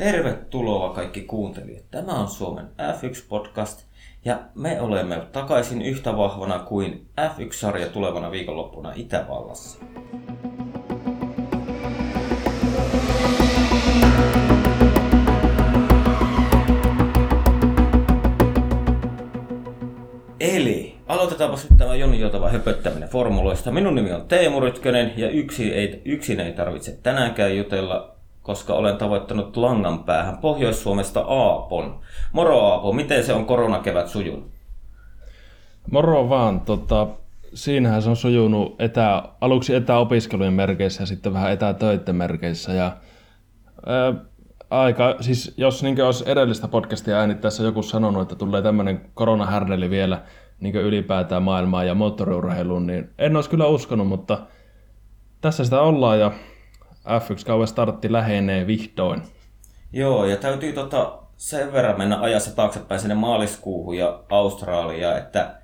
Tervetuloa kaikki kuuntelijat. Tämä on Suomen F1-podcast ja me olemme takaisin yhtä vahvana kuin F1-sarja tulevana viikonloppuna Itävallassa. Eli aloitetaanpa nyt tämä Joni Jotava höpöttäminen formuloista. Minun nimi on Teemu Rytkönen ja yksi ei, yksin ei tarvitse tänäänkään jutella, koska olen tavoittanut langan päähän Pohjois-Suomesta Aapon. Moro Aapo, miten se on koronakevät sujunut? Moro vaan, tota, siinähän se on sujunut etä, aluksi etäopiskelujen merkeissä ja sitten vähän etätöiden merkeissä. Ja, ää, aika, siis jos niin olisi edellistä podcastia äänittäessä joku sanonut, että tulee tämmöinen koronahärdeli vielä niin ylipäätään maailmaan ja moottoriurheiluun, niin en olisi kyllä uskonut, mutta tässä sitä ollaan ja F1-kauan startti lähenee vihdoin. Joo, ja täytyy tota sen verran mennä ajassa taaksepäin sinne maaliskuuhun ja Australiaan, että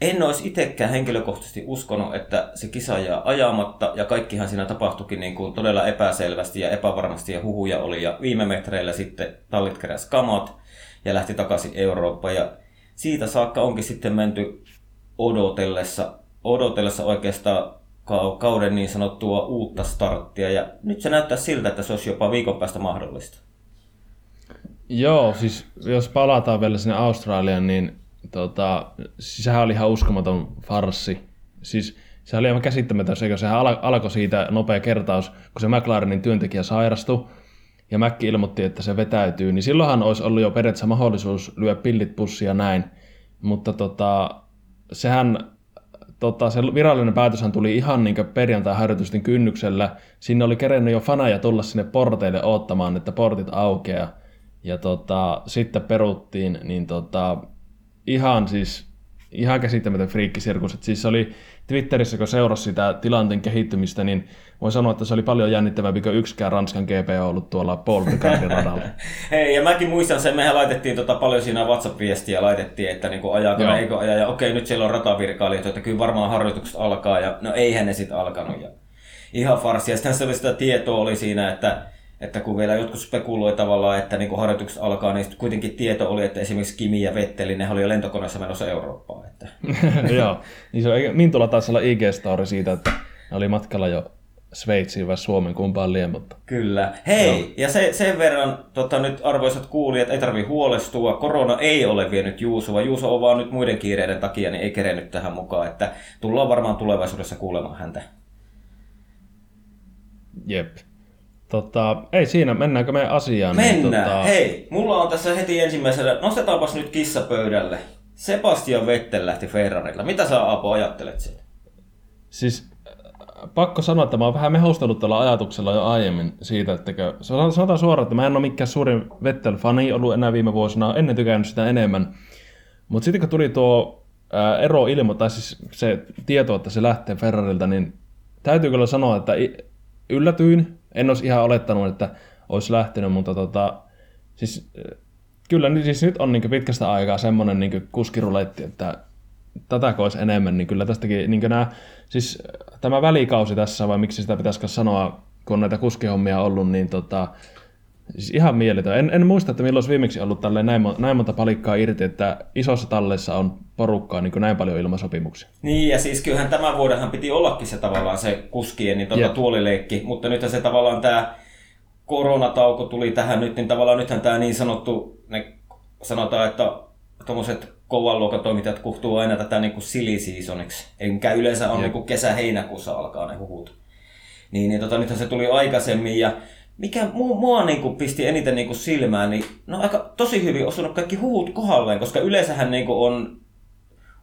en olisi itsekään henkilökohtaisesti uskonut, että se kisa jää ajamatta, ja kaikkihan siinä tapahtuikin niin kuin todella epäselvästi ja epävarmasti, ja huhuja oli, ja viime metreillä sitten tallit keräs kamat, ja lähti takaisin Eurooppaan, ja siitä saakka onkin sitten menty odotellessa, odotellessa oikeastaan kauden niin sanottua uutta starttia, ja nyt se näyttää siltä, että se olisi jopa viikon päästä mahdollista. Joo, siis jos palataan vielä sinne Australiaan, niin tota, siis sehän oli ihan uskomaton farssi. Siis se oli aivan käsittämätön, eikö sehän alkoi siitä nopea kertaus, kun se McLarenin työntekijä sairastui, ja Mäkki ilmoitti, että se vetäytyy, niin silloinhan olisi ollut jo periaatteessa mahdollisuus lyö pillit pussia näin. Mutta tota, sehän tota, se virallinen päätöshän tuli ihan niin perjantai-harjoitusten kynnyksellä. Sinne oli kerennyt jo faneja tulla sinne porteille odottamaan, että portit aukeaa. Ja tota, sitten peruttiin, niin tota, ihan siis ihan käsittämätön friikkisirkus. Et siis se oli Twitterissä, kun seurasi sitä tilanteen kehittymistä, niin voi sanoa, että se oli paljon jännittävämpi kuin yksikään Ranskan GP on ollut tuolla Paul Ricardin radalla. Hei, ja mäkin muistan sen, mehän laitettiin tota paljon siinä WhatsApp-viestiä, laitettiin, että niinku ajaako, Joo. eikö aja, ja okei, nyt siellä on ratavirkailijat, että kyllä varmaan harjoitukset alkaa, ja no eihän ne sitten alkanut. Ja ihan farsia. Sitten se oli sitä tietoa oli siinä, että että kun vielä jotkut spekuloi tavallaan, että niin kun harjoitukset alkaa, niin kuitenkin tieto oli, että esimerkiksi Kimi ja Vetteli, ne oli jo lentokoneessa menossa Eurooppaan. Että. Joo, niin se on, Mintulla taisi olla IG-story siitä, että ne oli matkalla jo Sveitsiin vai Suomen kumpaan liian, mutta... Kyllä. Hei, Joo. ja se, sen verran tota, nyt arvoisat kuulijat, ei tarvi huolestua. Korona ei ole vienyt Juusua. Juuso on vaan nyt muiden kiireiden takia, niin ei kerennyt tähän mukaan. Että tullaan varmaan tulevaisuudessa kuulemaan häntä. Jep. Tota, ei siinä, mennäänkö me asiaan? Niin Mennään. Niin, tota... Hei, mulla on tässä heti ensimmäisenä, nostetaanpas nyt kissa pöydälle. Sebastian Vettel lähti Ferrarilla. Mitä sä Apo ajattelet siitä? Siis äh, pakko sanoa, että mä oon vähän mehustellut tällä ajatuksella jo aiemmin siitä, että sanotaan suoraan, että mä en ole mikään suurin Vettel-fani ollut enää viime vuosina, ennen tykännyt sitä enemmän. Mutta sitten kun tuli tuo ää, äh, ero ilmo, tai siis se tieto, että se lähtee Ferrarilta, niin täytyy kyllä sanoa, että yllätyin, en olisi ihan olettanut, että olisi lähtenyt, mutta tota, siis, kyllä niin siis nyt on niin pitkästä aikaa semmoinen niin kuskiruletti, että tätä olisi enemmän, niin kyllä tästäkin niin nämä, siis tämä välikausi tässä, vai miksi sitä pitäisi sanoa, kun on näitä kuskihommia ollut, niin tota, Siis ihan mieletön. En, en muista, että milloin olisi viimeksi ollut näin, näin monta palikkaa irti, että isossa tallessa on porukkaa niin näin paljon ilmasopimuksia. Niin, ja siis kyllähän tämän vuodenhan piti ollakin se tavallaan se kuskien niin tuota, tuolileikki, mutta nyt se tavallaan tämä koronatauko tuli tähän nyt, niin tavallaan nythän tämä niin sanottu, ne sanotaan, että tuommoiset kovan luokan toimittajat kuhtuu aina tätä niin kuin silly seasoniksi, enkä yleensä on niin kesä-heinäkuussa alkaa ne huhut. Niin, niin tota, nythän se tuli aikaisemmin ja mikä mua, mua niin kuin pisti eniten niin kuin silmään, niin no aika tosi hyvin osunut kaikki huhut kohdalleen, koska yleensähän niin kuin on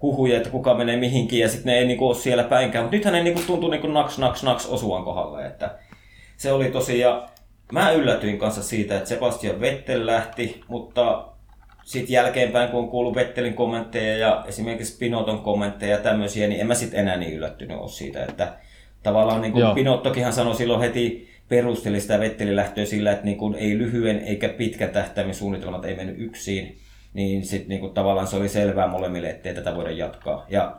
huhuja, että kuka menee mihinkin ja sitten ne ei niin kuin ole siellä päinkään, mutta nythän ne niin kuin tuntuu niin kuin naks, naks, naks osuan kohdalle, että se oli tosi, ja mä yllätyin kanssa siitä, että Sebastian Vettel lähti, mutta sitten jälkeenpäin, kun on kuullut Vettelin kommentteja ja esimerkiksi Pinoton kommentteja ja tämmöisiä, niin en mä sitten enää niin yllättynyt ole siitä, että tavallaan niin kuin Pinottokinhan sanoi silloin heti perusteli sitä Vettelin lähtöä sillä, että niin kuin ei lyhyen eikä pitkän tähtäimen suunnitelmat ei mennyt yksin, niin sitten niin kuin tavallaan se oli selvää molemmille, ettei tätä voida jatkaa. Ja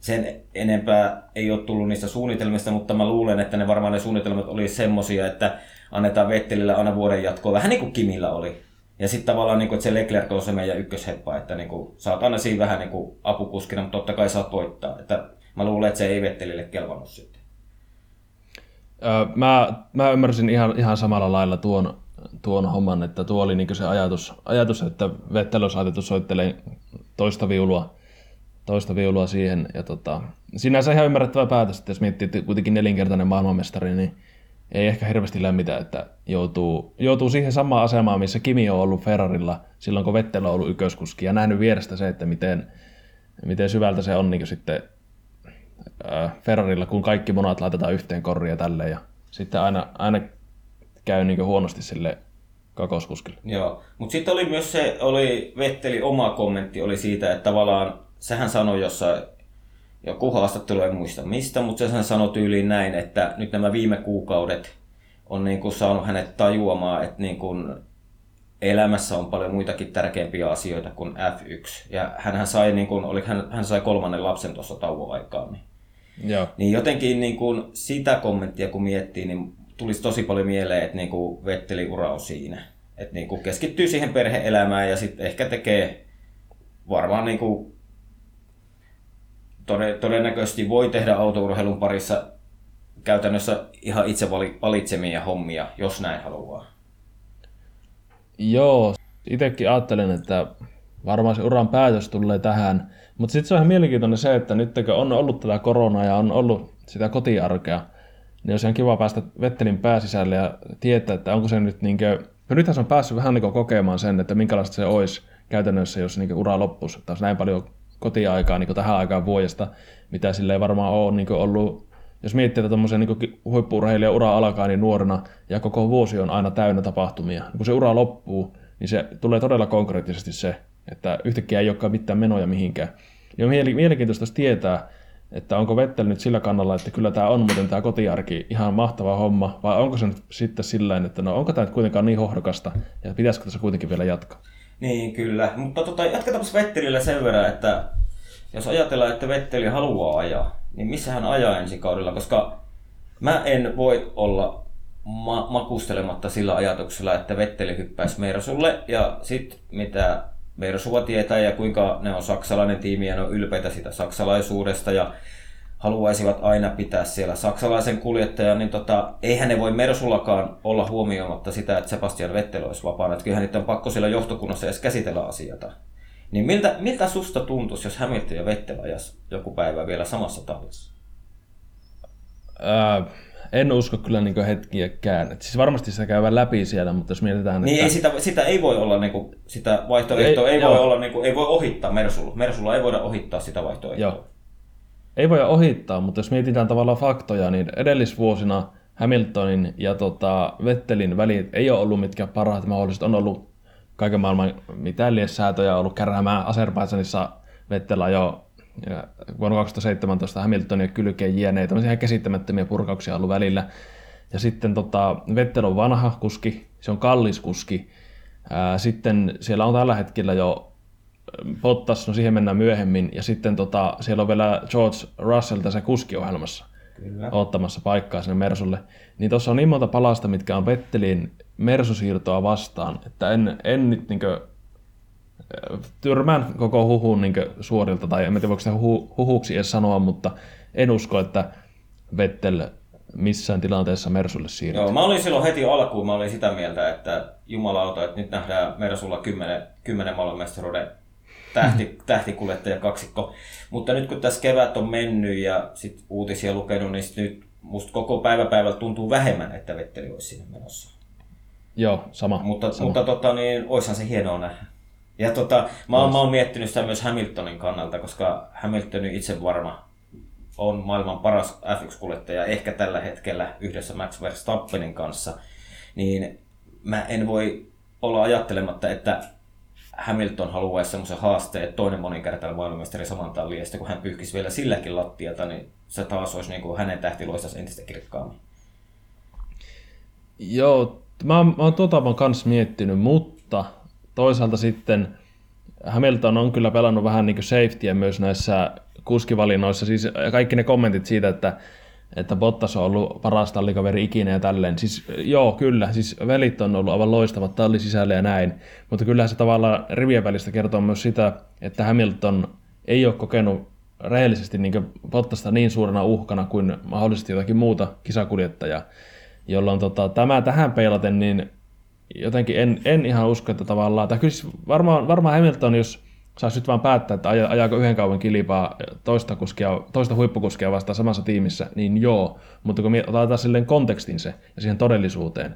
sen enempää ei ole tullut niistä suunnitelmista, mutta mä luulen, että ne varmaan ne suunnitelmat oli semmosia, että annetaan Vettelille aina vuoden jatkoa, vähän niin kuin Kimillä oli. Ja sitten tavallaan, niin kuin, että se Leclerc on se meidän ykkösheppa, että niin kuin, sä oot aina siinä vähän niin kuin apukuskina, mutta totta kai saat voittaa. Että mä luulen, että se ei Vettelille kelvannut sitten. Mä, mä ymmärsin ihan, ihan samalla lailla tuon, tuon homman, että tuo oli niin se ajatus, ajatus, että Vettel olisi laitettu soittelee toista viulua, toista viulua siihen. Ja tota, sinänsä ihan ymmärrettävä päätös, että jos miettii, että kuitenkin nelinkertainen maailmanmestari, niin ei ehkä hirveästi lämmitä, että joutuu, joutuu siihen samaan asemaan, missä Kimi on ollut Ferrarilla silloin, kun Vettel on ollut ykköskuski ja nähnyt vierestä se, että miten, miten syvältä se on niin sitten Ferrarilla, kun kaikki monat laitetaan yhteen korriin ja tälleen ja sitten aina, aina käy niin huonosti sille kakoskuskille. Joo, mutta sitten oli myös se, oli Vetteli oma kommentti oli siitä, että tavallaan sehän sanoi jossain joku haastattelu, en muista mistä, mutta sehän sanoi tyyliin näin, että nyt nämä viime kuukaudet on niin kuin saanut hänet tajuamaan, että niin kuin elämässä on paljon muitakin tärkeimpiä asioita kuin F1. Ja hän sai, niin kuin, oli, hän, hän sai kolmannen lapsen tuossa tauon aikaan. Niin, Joo. niin jotenkin niin kuin sitä kommenttia kun miettii, niin tulisi tosi paljon mieleen, että niin kuin Vetteli ura on siinä. Että niin kuin keskittyy siihen perheelämään ja sitten ehkä tekee varmaan niin kuin todennäköisesti voi tehdä autourheilun parissa käytännössä ihan itse valitsemia hommia, jos näin haluaa. Joo, itsekin ajattelen, että varmaan se uran päätös tulee tähän. Mutta sitten se on ihan mielenkiintoinen se, että nyt kun on ollut tätä koronaa ja on ollut sitä kotiarkea, niin olisi ihan kiva päästä Vettelin pääsisälle ja tietää, että onko se nyt niin kuin, no nythän se on päässyt vähän niin kokemaan sen, että minkälaista se olisi käytännössä, jos niin ura loppuisi, olisi näin paljon kotiaikaa niin tähän aikaan vuodesta, mitä sille ei varmaan ole niin ollut, jos miettii, että tuommoisen niin huippu ura alkaa niin nuorena ja koko vuosi on aina täynnä tapahtumia. Kun se ura loppuu, niin se tulee todella konkreettisesti se, että yhtäkkiä ei olekaan mitään menoja mihinkään. Ja mielenkiintoista tietää, että onko Vettel nyt sillä kannalla, että kyllä tämä on muuten tämä kotiarki ihan mahtava homma, vai onko se nyt sitten sillä että no onko tämä nyt kuitenkaan niin hohdokasta, ja pitäisikö tässä kuitenkin vielä jatkaa? Niin, kyllä. Mutta tota, jatketaan Vettelillä sen verran, että jos ajatellaan, että Vetteli haluaa ajaa, niin missä hän ajaa ensi kaudella, koska mä en voi olla ma- makustelematta sillä ajatuksella, että Vetteli hyppäisi Mersulle ja sitten mitä Mersua tietää ja kuinka ne on saksalainen tiimi ja ne on ylpeitä sitä saksalaisuudesta ja haluaisivat aina pitää siellä saksalaisen kuljettajan, niin tota, eihän ne voi Mersullakaan olla huomioimatta sitä, että Sebastian Vettel olisi vapaana. Että kyllähän niitä on pakko siellä johtokunnassa edes käsitellä asioita. Niin miltä, miltä susta tuntuisi, jos Hamilton ja Vettel ajas joku päivä vielä samassa tallissa? Ää, en usko kyllä niin hetkiäkään. Et siis varmasti se käy läpi siellä, mutta jos mietitään... Niin että... ei sitä, sitä ei voi olla, niin kuin, sitä vaihtoehtoa ei, ei voi olla, niin kuin, ei voi ohittaa Mersulla. Mersulla ei voida ohittaa sitä vaihtoehtoa. Joo ei voi ohittaa, mutta jos mietitään tavallaan faktoja, niin edellisvuosina Hamiltonin ja tota, Vettelin välit ei ole ollut mitkä parhaat mahdolliset. On ollut kaiken maailman mitäliessäätöjä ollut käräämään Azerbaidsanissa Vettellä jo vuonna 2017 Hamiltonin kylkeen jieneitä, tämmöisiä ihan käsittämättömiä purkauksia ollut välillä. Ja sitten tota, Vettel on vanha kuski, se on kallis kuski. sitten siellä on tällä hetkellä jo Bottas, no siihen mennään myöhemmin, ja sitten tota, siellä on vielä George Russell tässä kuskiohjelmassa Kyllä. ottamassa paikkaa sinne Mersulle. Niin tuossa on niin monta palasta, mitkä on Vettelin Mersusiirtoa vastaan, että en, en nyt niinkö, tyrmään koko huhun niinkö suorilta, tai en tiedä voiko sitä huhu, huhuksi edes sanoa, mutta en usko, että Vettel missään tilanteessa Mersulle siirtyy. Joo, mä olin silloin heti alkuun, mä olin sitä mieltä, että jumalauta, että nyt nähdään Mersulla 10, 10 maailmanmestaruuden tähti, tähtikuljettaja kaksikko. Mutta nyt kun tässä kevät on mennyt ja sit uutisia lukenut, niin nyt musta koko päivä päivältä tuntuu vähemmän, että Vetteli olisi sinne menossa. Joo, sama. Mutta, sama. mutta tota, niin, oishan se hienoa nähdä. Ja tota, mä, oon, mä oon miettinyt sitä myös Hamiltonin kannalta, koska Hamiltonin itse varma on maailman paras F1-kuljettaja, ehkä tällä hetkellä yhdessä Max Verstappenin kanssa, niin mä en voi olla ajattelematta, että Hamilton haluaisi semmoisen haasteen, että toinen moninkertainen maailmanmestari saman tallin, ja sitten kun hän pyyhkisi vielä silläkin lattialta, niin se taas olisi niin kuin hänen tähtiloistansa entistä kirkkaammin. Joo, mä, mä oon tuota mä kanssa miettinyt, mutta toisaalta sitten Hamilton on kyllä pelannut vähän niin safetyä myös näissä kuskivalinnoissa, siis kaikki ne kommentit siitä, että että Bottas on ollut paras tallikaveri ikinä ja tälleen. Siis joo, kyllä, siis velit on ollut aivan loistavat talli sisällä ja näin, mutta kyllä se tavallaan rivien välistä kertoo myös sitä, että Hamilton ei ole kokenut rehellisesti niin Bottasta niin suurena uhkana kuin mahdollisesti jotakin muuta kisakuljettajaa, jolloin tota, tämä tähän peilaten, niin jotenkin en, en ihan usko, että tavallaan, tai kyllä siis varmaan, varmaan Hamilton, jos saisi nyt vaan päättää, että ajaako yhden kauan kilpaa toista, kuskia, toista huippukuskia vastaan samassa tiimissä, niin joo, mutta kun otetaan silleen kontekstin se ja siihen todellisuuteen,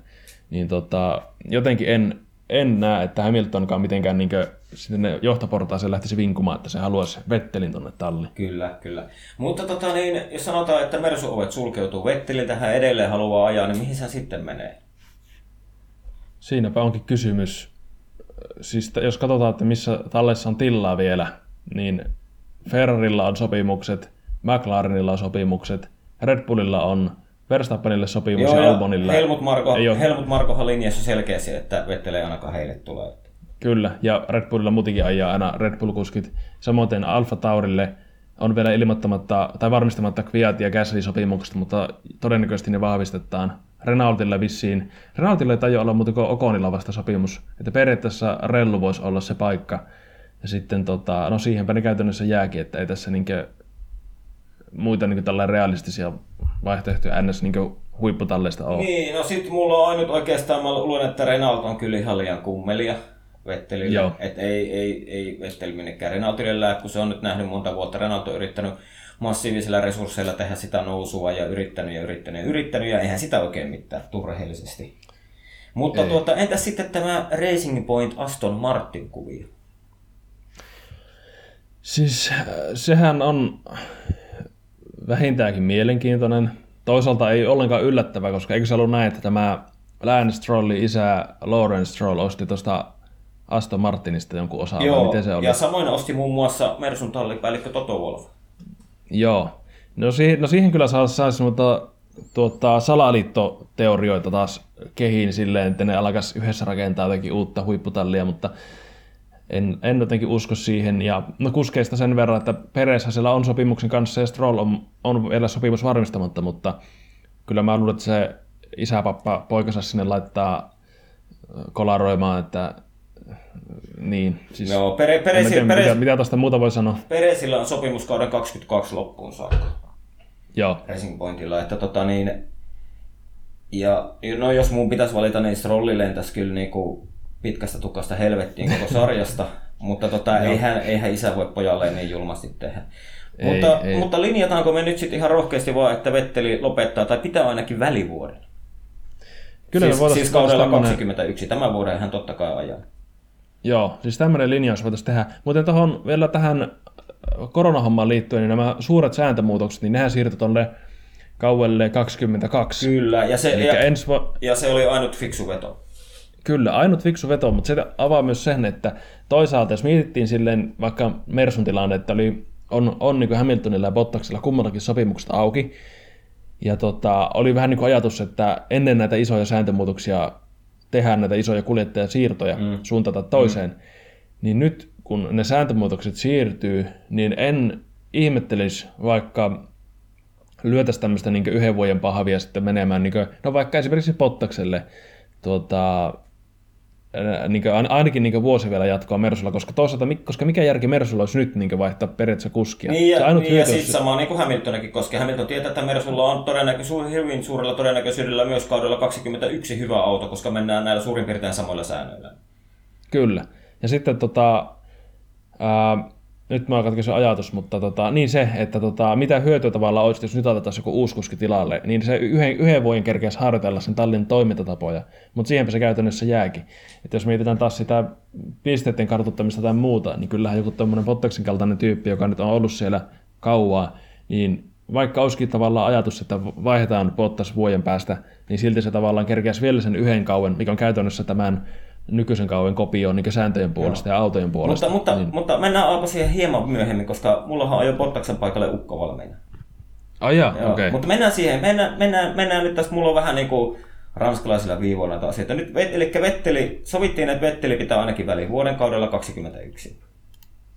niin tota, jotenkin en, en näe, että Hamiltonkaan mitenkään niin sinne johtoportaaseen lähtisi vinkumaan, että se haluaisi Vettelin tuonne talliin. Kyllä, kyllä. Mutta tota, niin, jos sanotaan, että Mersu-ovet sulkeutuu Vetteliltä, hän edelleen haluaa ajaa, niin mihin se sitten menee? Siinäpä onkin kysymys. Siis jos katsotaan, että missä tallessa on tilaa vielä, niin Ferrarilla on sopimukset, McLarenilla on sopimukset, Red Bullilla on Verstappenille sopimus Joo, ja Albonille. Helmut, Marko, ei ole... Helmut Markohan linjassa selkeästi, että Vettel ei ainakaan heille tule. Kyllä, ja Red Bullilla muutenkin ajaa aina Red Bull-kuskit. Samoin Alfa Taurille on vielä ilmoittamatta tai varmistamatta Kviat ja Gasly-sopimukset, mutta todennäköisesti ne vahvistetaan. Renaultilla vissiin. Renaultilla ei tajua olla muuten kuin Okonilla vasta sopimus. Että periaatteessa Rellu voisi olla se paikka. Ja sitten tota, no siihenpä ne käytännössä jääkin, että ei tässä niinkö muita niin tällä realistisia vaihtoehtoja ns. Niin huipputalleista ole. Niin, no sit mulla on ainut oikeastaan, mä luulen, että Renault on kyllä ihan liian kummelia. Vettelille. Että ei, ei, ei Vetteli minnekään Renaultille kun se on nyt nähnyt monta vuotta. Renault on yrittänyt massiivisilla resursseilla tehdä sitä nousua ja yrittänyt ja yrittänyt ja yrittänyt ja eihän sitä oikein mitään turrehellisesti. Mutta tuota, entäs sitten tämä Racing Point Aston Martin kuvio? Siis äh, sehän on vähintäänkin mielenkiintoinen. Toisaalta ei ollenkaan yllättävä, koska eikö se ollut näin, että tämä Lance Strollin isä Lawrence Stroll osti tuosta Aston Martinista jonkun osa Joo, miten se oli? ja samoin osti muun muassa Mersun tallipäällikkö Toto Wolf. Joo. No siihen, no siihen kyllä saisi saisi mutta tuota, salaliittoteorioita taas kehiin silleen, että ne alkaisi yhdessä rakentaa jotenkin uutta huipputallia, mutta en, en jotenkin usko siihen. Ja no kuskeista sen verran, että Pereshän siellä on sopimuksen kanssa ja Stroll on, on vielä sopimus varmistamatta, mutta kyllä mä luulen, että se isäpappa poikansa sinne laittaa kolaroimaan, että niin, siis Joo, Pere, Peresillä, tiedä, Peres, mitä, mitä tuosta muuta voi sanoa. Peresillä on sopimuskauden 22 loppuun saakka. Joo. Racing Pointilla, että tota niin, ja no jos mun pitäisi valita, niin Strolli lentäisi kyllä niinku pitkästä tukasta helvettiin koko sarjasta, mutta tota, eihän, eihän isä voi pojalle niin julmasti tehdä. Ei, mutta, ei. mutta linjataanko me nyt sitten ihan rohkeasti vaan, että Vetteli lopettaa tai pitää ainakin välivuoden? Kyllä siis, siis kaudella tämmönen... 21, tämän vuoden hän totta kai ajaa. Joo, siis tämmöinen linjaus voitaisiin tehdä. Mutta tuohon vielä tähän koronahommaan liittyen, niin nämä suuret sääntömuutokset, niin nehän siirtyi tuonne kauelle 22. Kyllä, ja se, ja, ensi vo... ja se oli ainut fiksu veto. Kyllä, ainut fiksu veto, mutta se avaa myös sen, että toisaalta jos mietittiin silleen vaikka Mersun tilanne, että oli, on, on niin kuin Hamiltonilla ja Bottaksella kummallakin sopimukset auki, ja tota, oli vähän niin kuin ajatus, että ennen näitä isoja sääntömuutoksia tehdään näitä isoja kuljettajasiirtoja mm. suuntata toiseen, mm. niin nyt kun ne sääntömuutokset siirtyy, niin en ihmettelisi vaikka lyötäisi tämmöistä niin yhden vuoden pahvia sitten menemään, niin kuin, no vaikka esimerkiksi Pottakselle tuota, niin kuin, ainakin niin vuosi vielä jatkoa Mersulla, koska toisaalta, koska mikä järki Mersulla olisi nyt niin vaihtaa periaatteessa kuskia? Niin ja, ainut niin ja sitten sama niin kuin Hamiltonakin, koska Hamilton tietää, että Mersulla on todennäkö- hyvin suurella todennäköisyydellä myös kaudella 21 hyvä auto, koska mennään näillä suurin piirtein samoilla säännöillä. Kyllä. Ja sitten tota, ää, nyt mä katkin se ajatus, mutta tota, niin se, että tota, mitä hyötyä tavallaan olisi, jos nyt otetaan joku uusi kuski tilalle, niin se yhden, yhden vuoden kerkeäisi harjoitella sen tallin toimintatapoja, mutta siihenpä se käytännössä jääkin. Että jos mietitään taas sitä pisteiden kartuttamista tai muuta, niin kyllähän joku tuommoinen Bottaksin kaltainen tyyppi, joka nyt on ollut siellä kauaa, niin vaikka olisikin tavallaan ajatus, että vaihdetaan Bottas vuoden päästä, niin silti se tavallaan kerkeäisi vielä sen yhden kauan, mikä on käytännössä tämän nykyisen kauan kopioon niin sääntöjen puolesta Joo. ja autojen puolesta. Mutta, mutta, niin. mutta mennään alko siihen hieman myöhemmin, koska mullahan on jo Bottaksen paikalle ukko valmiina. Ai oh, okei. Okay. Mutta mennään siihen. Mennään, mennään, mennään nyt tässä, mulla on vähän niin kuin ranskalaisilla viivoilla taas. Että nyt, eli Vetteli, sovittiin, että Vetteli pitää ainakin väliin vuoden kaudella 21.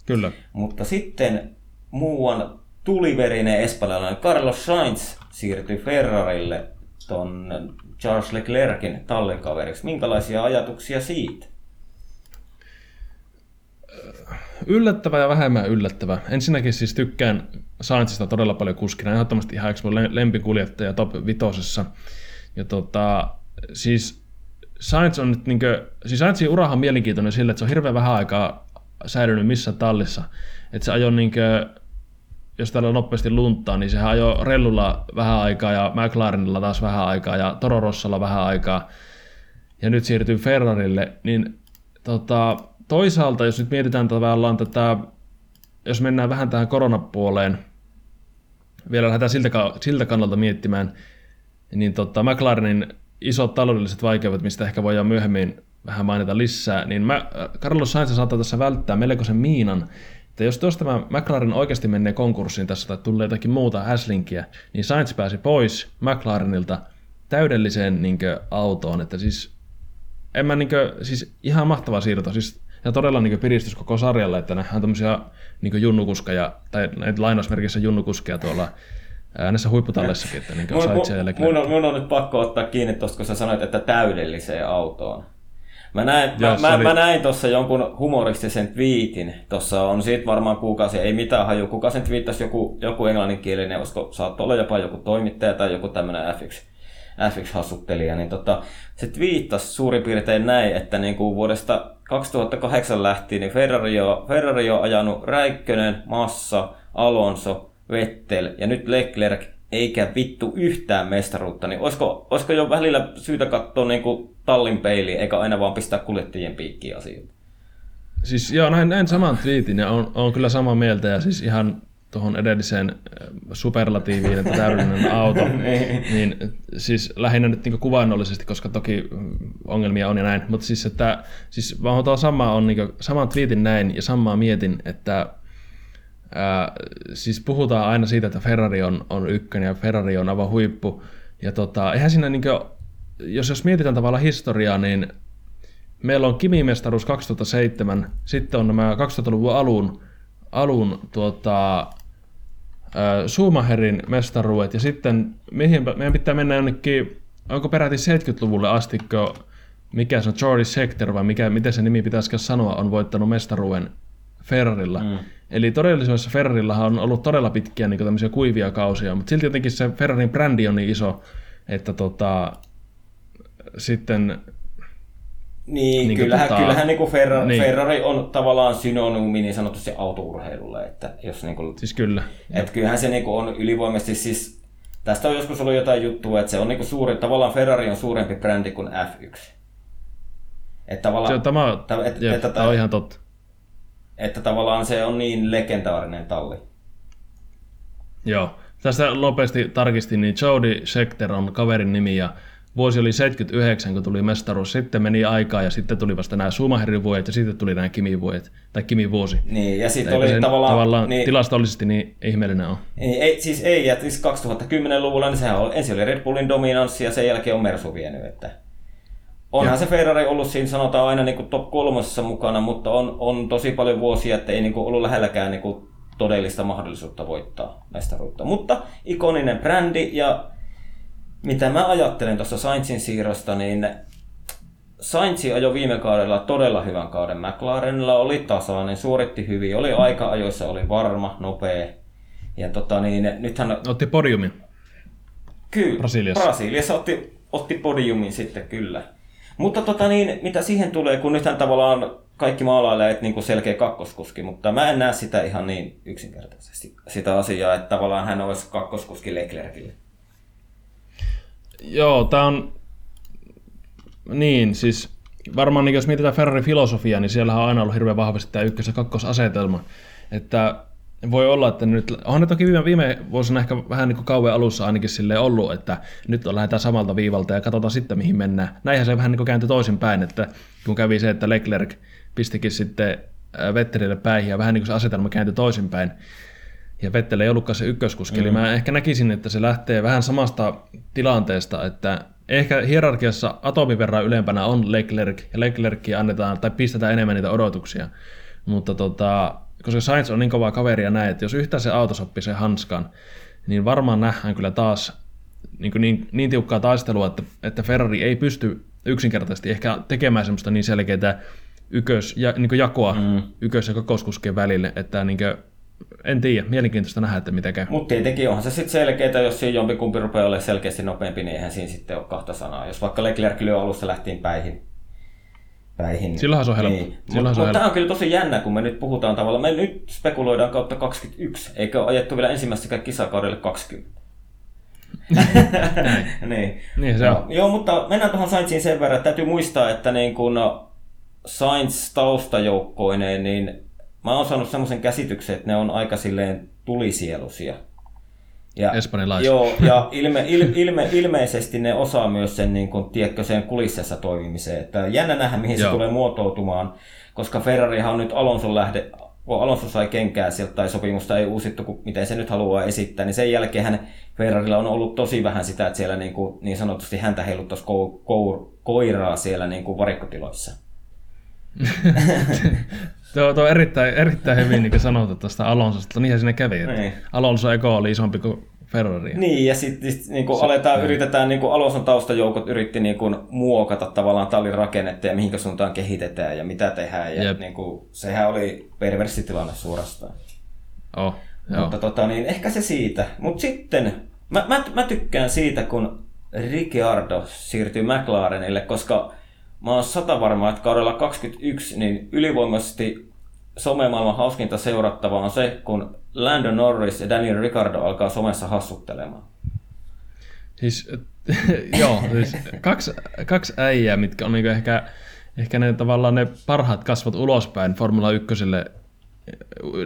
Kyllä. Mutta sitten muuan tuliverinen espanjalainen Carlos Sainz siirtyi Ferrarille ton Charles Leclercin tallikaveriksi. Minkälaisia ajatuksia siitä? Yllättävä ja vähemmän yllättävä. Ensinnäkin siis tykkään Sainzista todella paljon kuskina. Ehdottomasti ihan yksi lempikuljettaja top vitosessa. Ja tota, siis Sainz on nyt niinkö, siis Sainzin urahan mielenkiintoinen sillä, että se on hirveän vähän aikaa säilynyt missä tallissa. Että se ajoi niinkö, jos täällä nopeasti lunttaa, niin sehän ajoi Rellulla vähän aikaa ja McLarenilla taas vähän aikaa ja Toro Rossalla vähän aikaa. Ja nyt siirtyy Ferrarille, niin tota, toisaalta, jos nyt mietitään tavallaan tätä, jos mennään vähän tähän koronapuoleen, vielä lähdetään siltä, siltä kannalta miettimään, niin tota, McLarenin isot taloudelliset vaikeudet, mistä ehkä voidaan myöhemmin vähän mainita lisää, niin mä, Carlos Sainz saattaa tässä välttää melkoisen miinan, että jos tuosta tämä McLaren oikeasti menee konkurssiin tässä tai tulee jotakin muuta häslinkiä, niin Sainz pääsi pois McLarenilta täydelliseen niin kuin, autoon, että siis, en mä, niin kuin, siis ihan mahtava siirto, siis ja todella niin piristys koko sarjalle, että nähdään tämmöisiä niin junnukuskeja, tai näitä lainausmerkissä junnukuskeja tuolla näissä huipputallessakin, että niin mun, mun, mun, on, mun on nyt pakko ottaa kiinni tuosta, kun sä sanoit, että täydelliseen autoon. Mä näin, Joo, mä, oli... mä, näin tuossa jonkun humoristisen twiitin. Tuossa on siitä varmaan kuukausi, ei mitään haju. Kuka sen twiittasi joku, joku englanninkielinen, olisiko saattoi olla jopa joku toimittaja tai joku tämmöinen FX, FX-hassuttelija. Niin tota, se twiittasi suurin piirtein näin, että niin kuin vuodesta 2008 lähtien niin Ferrari, on, Ferrari on ajanut Räikkönen, Massa, Alonso, Vettel ja nyt Leclerc eikä vittu yhtään mestaruutta, niin olisiko, olisiko jo välillä syytä katsoa niin kuin tallin peiliin, eikä aina vaan pistää kuljettajien piikkiä asioita? Siis joo, näin, näin saman twiitin ja on, on kyllä samaa mieltä ja siis ihan tuohon edelliseen äh, superlatiiviin, että täydellinen auto, niin. niin siis lähinnä nyt niin kuvainnollisesti, koska toki mm, ongelmia on ja näin, mutta siis että siis vaan tuo sama on niin saman twiitin näin ja samaa mietin, että ää, siis puhutaan aina siitä, että Ferrari on, on ykkönen ja Ferrari on aivan huippu, ja tota, eihän siinä niin kuin, jos, jos mietitään tavallaan historiaa, niin meillä on Kimi-mestaruus 2007, sitten on nämä 2000-luvun alun, alun tuota, Schumacherin mestaruudet, ja sitten mihin, meidän pitää mennä jonnekin, onko peräti 70-luvulle asti, mikä se on, George Sector, vai mikä, miten se nimi pitäisi sanoa, on voittanut mestaruuden Ferrarilla. Mm. Eli todellisuudessa Ferrarillahan on ollut todella pitkiä niin tämmöisiä kuivia kausia, mutta silti jotenkin se Ferrarin brändi on niin iso, että tota, sitten niin, niin kyllähän, tota, kyllähän niin kuin Ferrari, niin. Ferrari on tavallaan synonyymi niin sanotusti autourheilulle. Että jos niin kuin, siis kyllä. Että kyllähän se niin kuin on ylivoimaisesti siis, tästä on joskus ollut jotain juttua, että se on niin kuin suuri, tavallaan Ferrari on suurempi brändi kuin F1. Että tavallaan, se, tämä, et, jep, että, tämä on ihan totta. Että tavallaan se on niin legendaarinen talli. Joo. Tästä nopeasti tarkistin, niin Jody Scheckter on kaverin nimi ja vuosi oli 79, kun tuli mestaruus. Sitten meni aikaa ja sitten tuli vasta nämä Schumacherin vuodet ja sitten tuli nämä Kimi vuodet, tai Kimi vuosi. Niin, ja sitten oli tavallaan... tavallaan niin, tilastollisesti niin ihmeellinen on. Niin, ei, siis ei, ja siis 2010-luvulla niin sehän oli, ensin oli Red Bullin dominanssi ja sen jälkeen on Mersu vienyt, että... Onhan ja. se Ferrari ollut siinä sanotaan aina niin kuin top kolmosessa mukana, mutta on, on tosi paljon vuosia, että ei niin kuin ollut lähelläkään niin kuin todellista mahdollisuutta voittaa mestaruutta. Mutta ikoninen brändi ja mitä mä ajattelen tuossa Sainzin siirrosta, niin Sainz ajoi viime kaudella todella hyvän kauden. McLarenilla oli tasainen, suoritti hyvin, oli aika-ajoissa, oli varma, nopea. Ja tota niin, nythän... Otti podiumin. Kyllä, Brasiliassa. Brasiliassa otti, otti podiumin sitten kyllä. Mutta tota niin, mitä siihen tulee, kun nythän tavallaan kaikki maalailee, että niin selkeä kakkoskuski, mutta mä en näe sitä ihan niin yksinkertaisesti, sitä asiaa, että tavallaan hän olisi kakkoskuski Leclercille. Joo, tämä on... Niin, siis varmaan niin jos mietitään Ferrarin filosofiaa, niin siellä on aina ollut hirveän vahvasti tämä ykkös- ja kakkosasetelma. Että voi olla, että nyt, onhan ne toki viime, viime vuosina ehkä vähän niin kuin kauan alussa ainakin sille ollut, että nyt on lähdetään samalta viivalta ja katsotaan sitten mihin mennään. Näinhän se vähän niin kuin kääntyi toisinpäin, että kun kävi se, että Leclerc pistikin sitten Vettelille päihin ja vähän niin kuin se asetelma kääntyi toisinpäin, ja Vettel ei ollutkaan se ykköskuski, mm. eli mä ehkä näkisin, että se lähtee vähän samasta tilanteesta, että ehkä hierarkiassa atomin verran ylempänä on Leclerc, ja Leclerc annetaan, tai pistetään enemmän niitä odotuksia, mutta tota, koska Sainz on niin kovaa kaveria näin, että jos yhtään se auto sopii sen hanskan, niin varmaan nähdään kyllä taas niin, niin, niin tiukkaa taistelua, että, että Ferrari ei pysty yksinkertaisesti ehkä tekemään semmoista niin selkeää ykkös, ja, niin jakoa mm. ykkös- ja kakkoskuskien välille, että niin kuin, en tiedä, mielenkiintoista nähdä, että mitä käy. Mutta tietenkin onhan se sitten selkeää, jos siinä jompikumpi rupeaa olemaan selkeästi nopeampi, niin eihän siinä sitten ole kahta sanaa. Jos vaikka Leclerc lyö alussa lähtiin päihin, päihin. Silloinhan se on helppo. Niin. Mutta tämä on kyllä tosi jännä, kun me nyt puhutaan tavallaan, me nyt spekuloidaan kautta 21, eikä ole ajettu vielä ensimmäistäkään kisakaudelle 20. niin. niin se on. Joo, mutta mennään tuohon Sainziin sen verran, että täytyy muistaa, että niin kun Sainz taustajoukkoineen, niin mä oon saanut semmoisen käsityksen, että ne on aika silleen tulisielusia. Ja, Espanjalaisia. Joo, ja ilme, il, ilme, ilmeisesti ne osaa myös sen, niin kun, tiedätkö, sen kulissessa toimimiseen. Että jännä nähdä, mihin Joo. se tulee muotoutumaan, koska Ferrarihan on nyt Alonso lähde, kun Alonso sai kenkää sieltä tai sopimusta ei uusittu, kun miten se nyt haluaa esittää, niin sen jälkeen Ferrarilla on ollut tosi vähän sitä, että siellä niin, kuin, niin sanotusti häntä heiluttaisi ko- ko- koiraa siellä niin kuin varikkotiloissa. tuo, tuo on erittäin, erittäin hyvin niin sanottu tuosta Alonsosta, niinhän sinne kävi. Niin. Alonso eko oli isompi kuin Ferrari. Niin, ja sitten sit, niin kuin aletaan, niin. yritetään, niin kuin Alonson taustajoukot yritti niin kuin, muokata tavallaan tallin rakennetta ja mihinkä suuntaan kehitetään ja mitä tehdään. Ja niin kuin, sehän oli perversi tilanne suorastaan. Oh, joo. Mutta tota, niin, ehkä se siitä. Mutta sitten, mä, mä, mä, tykkään siitä, kun Ricciardo siirtyy McLarenille, koska mä oon sata varma, että kaudella 21 niin ylivoimaisesti somemaailman hauskinta seurattava on se, kun Lando Norris ja Daniel Ricardo alkaa somessa hassuttelemaan. Siis, joo, siis kaksi, kaksi äijää, mitkä on niinku ehkä, ehkä ne tavallaan ne parhaat kasvot ulospäin Formula 1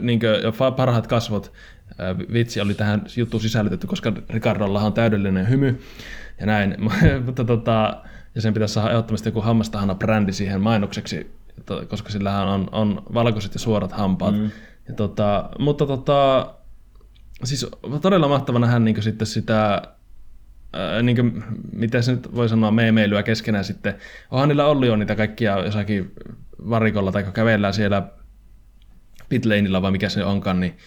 niin parhaat kasvot, vitsi oli tähän juttuun sisällytetty, koska Ricardolla on täydellinen hymy ja näin, mutta tota, ja sen pitäisi saada ehdottomasti joku hammastahana brändi siihen mainokseksi, koska sillähän on, on valkoiset ja suorat hampaat. Mm. Ja tota, mutta tota, siis todella mahtava nähdä niin sitten sitä, niin kuin, miten se nyt voi sanoa, meemeilyä keskenään sitten. Onhan niillä ollut jo niitä kaikkia jossakin varikolla tai kävellään siellä pitlaneilla vai mikä se onkaan, niin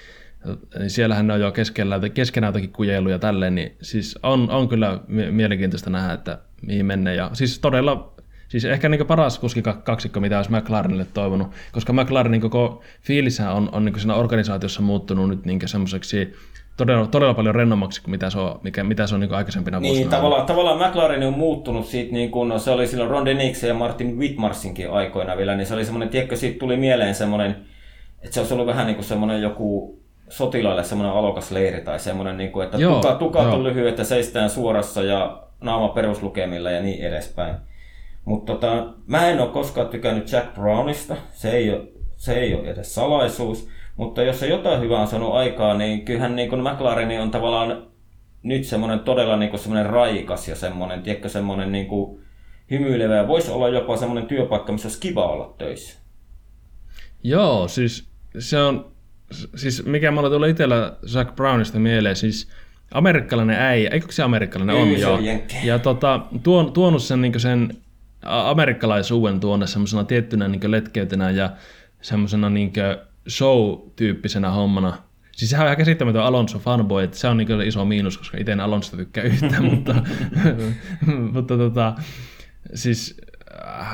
niin siellähän ne on jo keskellä, keskenään jotakin kujeluja tälleen, niin siis on, on kyllä mielenkiintoista nähdä, että mihin mennä. Ja siis todella, siis ehkä niin paras kaksikko, mitä olisi McLarenille toivonut, koska McLarenin koko fiilishän on, on niin siinä organisaatiossa muuttunut nyt niin semmoiseksi todella, todella paljon rennommaksi kuin mitä se on, mikä, mitä se on niin aikaisempina vuosina. Niin, tavallaan, tavallaan McLaren on muuttunut siitä, niin kun se oli silloin Ron Denixen ja Martin Whitmarsinkin aikoina vielä, niin se oli semmoinen, tiedätkö, siitä tuli mieleen semmoinen, että se olisi ollut vähän niin kuin semmoinen joku sotilaille semmoinen alokas leiri tai semmoinen, niin kuin, että joo, tuka, tukat on lyhyet, että seistään suorassa ja naama peruslukemilla ja niin edespäin. Mutta tota, mä en ole koskaan tykännyt Jack Brownista, se ei ole, se ei ole edes salaisuus, mutta jos se jotain hyvää on saanut aikaa, niin kyllähän niin kuin McLaren on tavallaan nyt semmoinen todella niin kuin semmoinen raikas ja semmoinen, tiedätkö, semmoinen niin kuin hymyilevä. Voisi olla jopa semmoinen työpaikka, missä olisi kiva olla töissä. Joo, siis se on, siis mikä mulla tulee itsellä Jack Brownista mieleen, siis amerikkalainen äijä, eikö se amerikkalainen on joo. Ja tota, tuon, tuonut sen, niin sen amerikkalaisuuden tuonne semmoisena tiettynä niin letkeytenä ja semmoisena niin show-tyyppisenä hommana. Siis sehän on ihan käsittämätön Alonso fanboy, että se on niin iso miinus, koska itse en Alonso tykkää yhtään, mutta, mutta tota, siis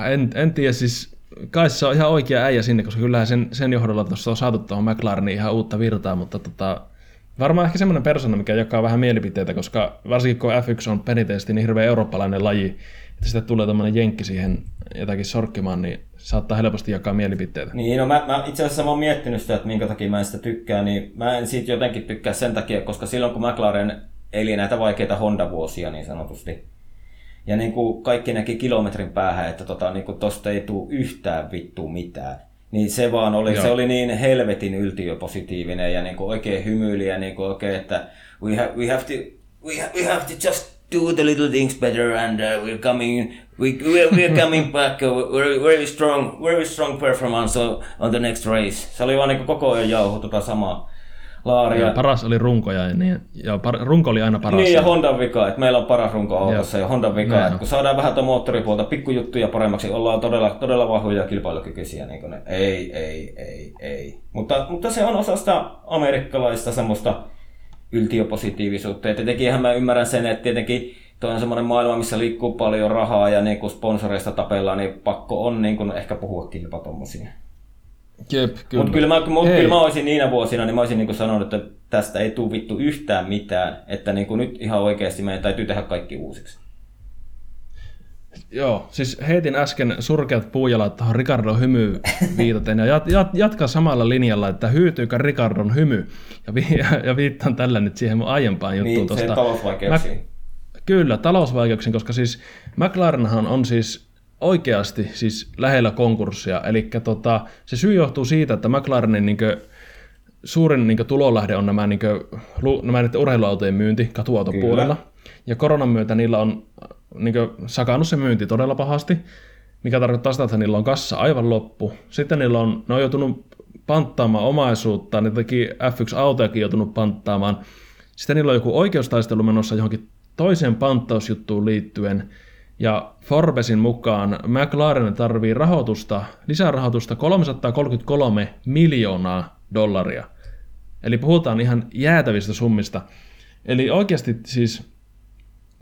en, en tiedä, siis kai se on ihan oikea äijä sinne, koska kyllähän sen, sen johdolla tuossa on saatu tuohon McLarenin ihan uutta virtaa, mutta tota, varmaan ehkä semmoinen persona, mikä jakaa vähän mielipiteitä, koska varsinkin kun F1 on perinteisesti niin hirveän eurooppalainen laji, että sitten tulee tämmöinen jenkki siihen jotakin sorkkimaan, niin saattaa helposti jakaa mielipiteitä. Niin, no mä, mä itse asiassa mä oon miettinyt sitä, että minkä takia mä en sitä tykkää, niin mä en siitä jotenkin tykkää sen takia, koska silloin kun McLaren eli näitä vaikeita Honda-vuosia niin sanotusti, ja niin kuin kaikki näki kilometrin päähän, että tota, niin kuin tosta ei tule yhtään vittu mitään. Niin se vaan oli, se oli niin helvetin yltiöpositiivinen ja niin kuin oikein hymyili ja niin kuin oikein, että we have, we have to, we have, we have to just do the little things better and uh, we're coming we, we're, we're coming back uh, very, very strong very strong performance on the next race. Se oli vaan niin koko ajan jauhu tota samaa laaria. Ja paras oli runkoja, ja, niin, ja par, runko oli aina paras. Niin, ja Honda vika, että meillä on paras runko autossa ja Honda vika, että kun saadaan vähän tuon moottoripuolta pikkujuttuja paremmaksi, ollaan todella, todella vahvoja ja kilpailukykyisiä. Niin ne. Ei, ei, ei, ei. Mutta, mutta se on osa sitä amerikkalaista semmoista yltiöpositiivisuutta. Ja tietenkin mä ymmärrän sen, että tietenkin tuo on semmoinen maailma, missä liikkuu paljon rahaa ja niin kun sponsoreista tapellaan, niin pakko on niin kun ehkä puhuakin jopa tommosia. Jep, kyllä. Mutta kyllä mä, mut kyllä mä olisin niinä vuosina, niin mä olisin niin sanonut, että tästä ei tule vittu yhtään mitään. Että niin nyt ihan oikeasti meidän täytyy tehdä kaikki uusiksi. Joo, siis heitin äsken surkeat puujalat tuohon Ricardon hymy viitaten ja jat, jat, jatka samalla linjalla, että hyytyykö Ricardon hymy. Ja, vi, ja viittaan tällä nyt siihen mun aiempaan juttuun. Niin, tosta. se talousvaikeuksiin. Mä, kyllä, talousvaikeuksiin, koska siis McLarenhan on siis oikeasti siis lähellä konkurssia. Eli tota, se syy johtuu siitä, että McLarenin niin suurin niin tulonlähde on nämä, niin kuin, nämä urheiluautojen myynti katuautopuolella. Kyllä. Ja koronan myötä niillä on niin sakannut se myynti todella pahasti, mikä tarkoittaa sitä, että niillä on kassa aivan loppu. Sitten niillä on, ne on joutunut panttaamaan omaisuutta, ne teki F1-autojakin joutunut panttaamaan. Sitten niillä on joku oikeustaistelu menossa johonkin toiseen panttausjuttuun liittyen, ja Forbesin mukaan McLaren tarvii rahoitusta, lisärahoitusta 333 miljoonaa dollaria. Eli puhutaan ihan jäätävistä summista. Eli oikeasti siis